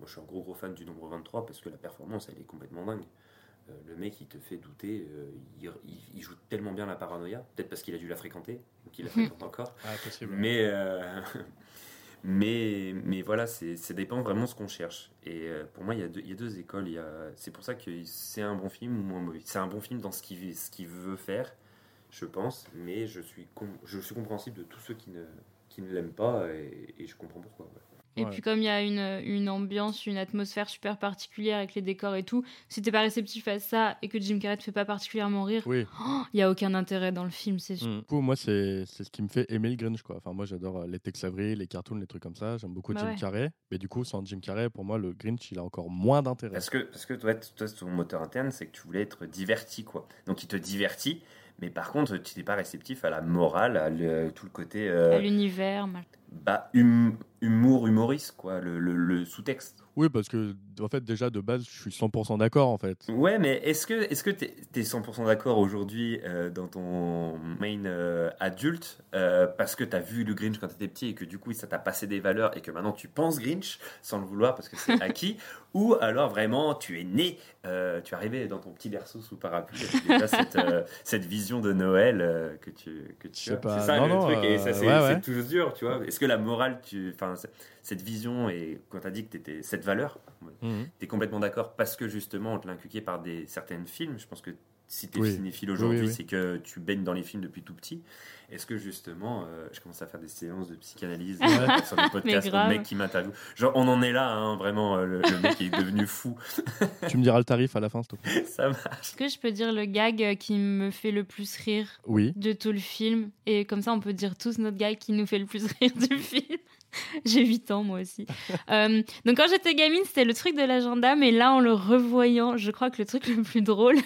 Moi, je suis un gros gros fan du Nombre 23 parce que la performance, elle est complètement dingue. le mec, il te fait douter. Il, joue tellement bien la paranoïa. Peut-être parce qu'il a dû la fréquenter, donc il la fréquente encore. Ah, possible. Mais, mais, mais voilà, ça dépend vraiment de ce qu'on cherche. Et euh, pour moi, il y a deux, il y a deux écoles. C'est pour ça que c'est un bon film ou moins mauvais. C'est un bon film dans ce qu'il veut faire, je pense, mais je suis, je suis compréhensible de tous ceux qui ne, qui ne l'aiment pas et, je comprends pourquoi. Et puis comme il y a une, une, ambiance, une atmosphère super particulière avec les décors et tout, si t'es pas réceptif à ça et que Jim Carrey te fait pas particulièrement rire, il oui. oh, y a aucun intérêt dans le film, c'est sûr. Mm. Du coup, moi, c'est ce qui me fait aimer le Grinch, quoi. Enfin, moi, j'adore euh, les Tex Avery, les cartoons, les trucs comme ça. J'aime beaucoup bah Jim Carrey. Mais du coup, sans Jim Carrey, pour moi, le Grinch, il a encore moins d'intérêt. Parce que, parce que toi, toi, ton moteur interne, c'est que tu voulais être diverti, quoi. Donc, il te divertit. Mais par contre, tu n'es pas réceptif à la morale, à tout le côté. Euh, à l'univers. Bah, hum, humour humoriste, quoi, le, le, sous-texte. Oui, parce que en fait déjà de base, je suis 100% d'accord en fait. Ouais, mais est-ce que est-ce que t'es es 100% d'accord aujourd'hui euh, dans ton main euh, adulte euh, parce que t'as vu le Grinch quand t'étais petit et que du coup ça t'a passé des valeurs et que maintenant tu penses Grinch sans le vouloir parce que c'est acquis? Ou alors vraiment tu es né, tu es arrivé dans ton petit berceau sous parapluie déjà cette, cette vision de Noël que tu que tu as. C'est ça le truc et ça c'est toujours dur, tu vois. Est-ce que la morale tu enfin cette vision et quand tu as dit que tu étais cette valeur, mhm. tu es complètement d'accord parce que justement on te l'a inculqué par des certains films. Je pense que si tu es cinéphile aujourd'hui, c'est que tu baignes dans les films depuis tout petit. Est-ce que justement, euh, je commence à faire des séances de psychanalyse sur des podcasts, le mec qui m'interviewe. Genre, on en est là, hein, vraiment, euh, le, mec est devenu fou. tu me diras le tarif à la fin, s'il te plaît. Ça marche. Est-ce que je peux dire le gag qui me fait le plus rire oui. de tout le film? Et comme ça, on peut dire tous notre gag qui nous fait le plus rire du film. J'ai 8 ans, moi aussi. Euh, donc, quand j'étais gamine, c'était le truc de l'agenda, mais là, en le revoyant, je crois que le truc le plus drôle,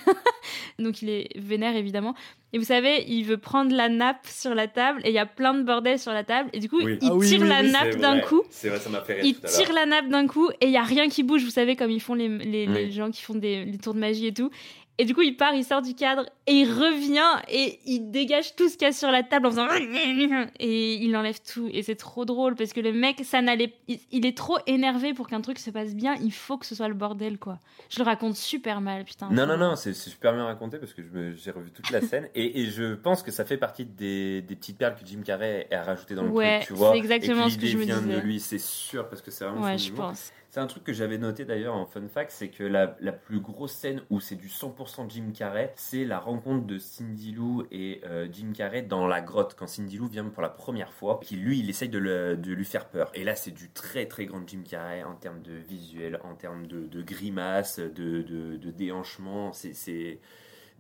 donc il est vénère évidemment, et vous savez, il veut prendre la nappe sur la table et il y a plein de bordel sur la table. Et du coup, il ah tire la nappe d'un coup. C'est vrai, ça m'a fait rire Il tire la nappe d'un coup et il y a rien qui bouge. Vous savez, comme ils font les, les, les gens qui font des les tours de magie et tout. Et du coup, il part, il sort du cadre et il revient et il dégage tout ce qu'il y a sur la table en faisant et il enlève tout. Et c'est trop drôle parce que le mec, ça n'allait, il est trop énervé pour qu'un truc se passe bien. Il faut que ce soit le bordel, quoi. Je le raconte super mal, putain. Non, non, non, c'est super bien raconté parce que j'ai revu toute la scène et, je pense que ça fait partie des, des, petites perles que Jim Carrey a rajoutées dans le ouais, truc, tu vois. C'est exactement ce que je me vient disais. de lui, c'est sûr parce que c'est vraiment. Ouais, je pense. C'est un truc que j'avais noté d'ailleurs en fun fact, c'est que la, plus grosse scène où c'est du 100% Jim Carrey, c'est la rencontre de Cindy Lou et euh, Jim Carrey dans la grotte, quand Cindy Lou vient pour la première fois, qui lui, il essaye de, lui faire peur. Et là, c'est du très très grand Jim Carrey en termes de visuel, en termes de, de grimaces, de, de, de déhanchement. C'est...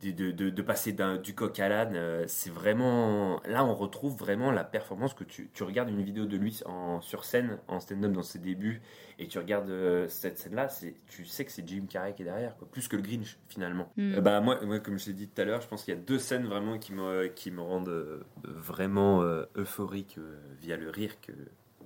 de, de, passer du coq à l'âne, euh, c'est vraiment. Là, on retrouve vraiment la performance que tu, tu regardes une vidéo de lui en, sur scène, en stand-up dans ses débuts, et tu regardes euh, cette scène-là, c'est- tu sais que c'est Jim Carrey qui est derrière, quoi. plus que le Grinch finalement. Mm. Euh, bah, moi, moi, comme je l'ai dit tout à l'heure, je pense qu'il y a deux scènes vraiment qui me, qui me rendent vraiment euh, euphorique euh, via le rire que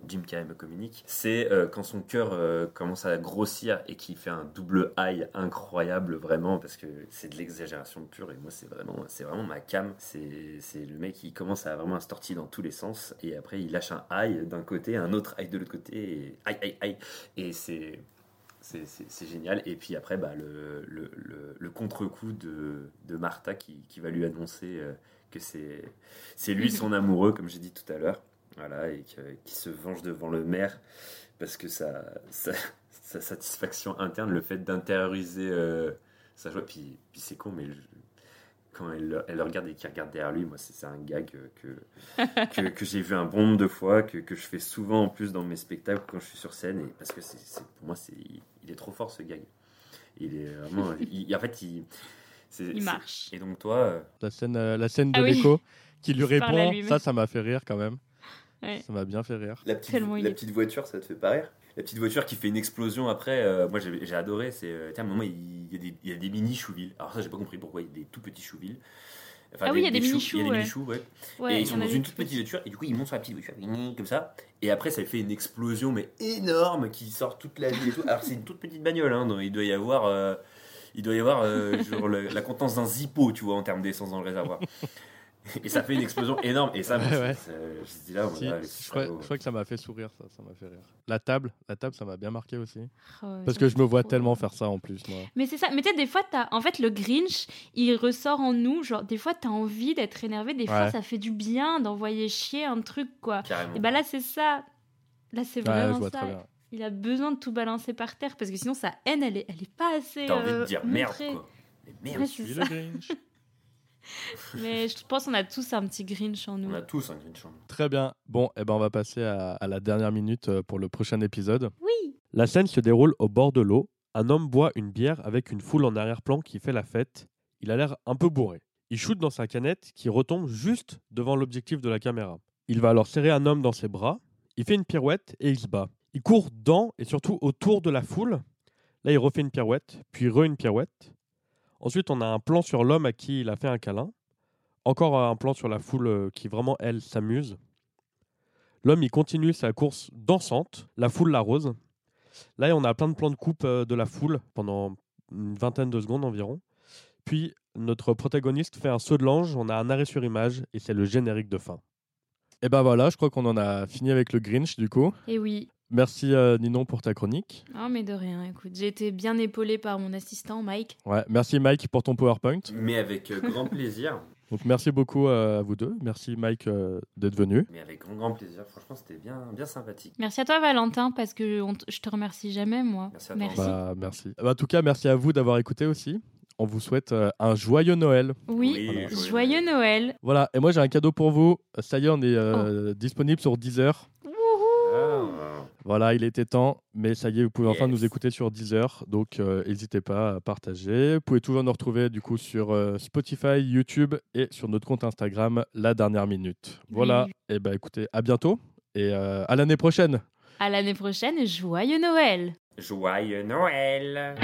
Jim Carrey me communique. C'est euh, quand son cœur euh, commence à grossir et qu'il fait un double high incroyable, vraiment, parce que c'est de l'exagération pure et moi, c'est vraiment, c'est vraiment ma cam. C'est le mec qui commence à vraiment se tortiller dans tous les sens et après il lâche un high d'un côté, un autre high de l'autre côté, et aïe, aïe, aïe. Et c'est. C'est génial. Et puis après, bah, le, le, le, contre-coup de, de Martha qui, qui va lui annoncer euh, que c'est lui son amoureux, comme j'ai dit tout à l'heure. Voilà, et que- qui se venge devant le maire parce que sa, sa, sa satisfaction interne, le fait d'intérioriser euh, sa joie. Puis, puis c'est con, mais je- quand elle, le- elle le regarde et qu'il regarde derrière lui, moi, c'est c'est un gag que, que, que j'ai vu un bon nombre de fois, que, que je fais souvent en plus dans mes spectacles quand je suis sur scène. Et parce que c'est c'est- pour moi, c'est il, il est trop fort ce gag. Il est vraiment. il- en fait, il. c'est- Il c'est- marche. Et donc, toi. euh, La scène, euh, la scène de Ah oui. l'écho qui lui répond, ça, ça m'a fait rire quand même. Ouais. Ça m'a bien fait rire. La petite, Tellement la voiture, ça te fait pas rire? La petite voiture qui fait une explosion après, euh, moi j'ai adoré. C'est, euh, tiens, à un moment, il y a des, il y a des mini chouville. Alors ça, j'ai pas compris pourquoi il y a des tout petits chouville. Ah oui, il y a des mini choux. Il y a des ouais. mini choux, ouais. Ouais, et il ils sont dans une tout toute petite petit. voiture, et du coup, ils montent sur la petite voiture, comme ça. Et après, ça fait une explosion, mais énorme, qui sort toute la ville et tout. Alors, c'est une toute petite bagnole, hein, donc il doit y avoir. euh, il doit y avoir euh, genre, le- la contenance d'un zippo, tu vois, en termes d'essence dans le réservoir. Et ça fait une explosion énorme. Et ça, Ouais, ouais. c'est- je dis là, Si, je, crois, salauds. je crois que ça m'a fait sourire, ça, ça m'a fait rire. La table, la table, ça m'a bien marqué aussi. Oh, ouais, Parce que je me vois trop tellement faire ça en plus, moi. Mais c'est ça. Mais tu sais, des fois, t'as... en fait, le Grinch, il ressort en nous. Genre, des fois, t'as envie d'être énervé. Des fois, Ouais. ça fait du bien d'envoyer chier un truc, quoi. Carrément. Et bah là, c'est ça. Là, c'est Ouais, je vraiment ça. bien. Il a besoin de tout balancer par terre parce que sinon, sa haine, elle est, elle est pas assez. T'as envie de euh, dire merde, montrée. quoi. Mais merde, Ouais, Je suis ça. le Grinch? Mais je pense qu'on a tous un petit Grinch en nous. on a tous un Grinch en nous. Très bien. Bon, eh ben on va passer à, à la dernière minute euh, pour le prochain épisode. Oui. La scène se déroule au bord de l'eau. Un homme boit une bière avec une foule en arrière-plan qui fait la fête. Il a l'air un peu bourré. Il shoot dans sa canette qui retombe juste devant l'objectif de la caméra. Il va alors serrer un homme dans ses bras. Il fait une pirouette et il se bat. Il court dans et surtout autour de la foule. Là, il refait une pirouette, puis re une pirouette. Ensuite, on a un plan sur l'homme à qui il a fait un câlin. Encore un plan sur la foule euh, qui vraiment, elle, s'amuse. L'homme, il continue sa course dansante. La foule l'arrose. Là, on a plein de plans de coupe euh, de la foule pendant une vingtaine de secondes environ. Puis, notre protagoniste fait un saut de l'ange. On a un arrêt sur image et c'est le générique de fin. Et ben voilà, je crois qu'on en a fini avec le Grinch du coup. Et oui. Merci euh, Ninon pour ta chronique. Oh, mais de rien, écoute. J'ai été bien épaulée par mon assistant, Mike. Ouais, merci Mike pour ton PowerPoint. Mais avec euh, grand plaisir. Donc merci beaucoup euh, à vous deux. Merci Mike euh, d'être venu. Mais avec grand, grand plaisir. Franchement, c'était bien, bien sympathique. Merci à toi, Valentin, parce que je te remercie jamais, moi. Merci à toi. Merci. Bah, merci. Bah, en tout cas, merci à vous d'avoir écouté aussi. On vous souhaite euh, un joyeux Noël. Oui, Oui, joyeux joyeux Noël. Voilà, et moi j'ai un cadeau pour vous. Ça y est, on est euh, disponible sur Deezer. Voilà, il était temps, mais ça y est, vous pouvez enfin nous écouter sur Deezer. Donc euh, n'hésitez pas à partager. Vous pouvez toujours nous retrouver du coup sur euh, Spotify, YouTube et sur notre compte Instagram, La Dernière Minute. Voilà, Oui. et ben écoutez, à bientôt et euh, à l'année prochaine. À l'année prochaine, joyeux Noël. Joyeux Noël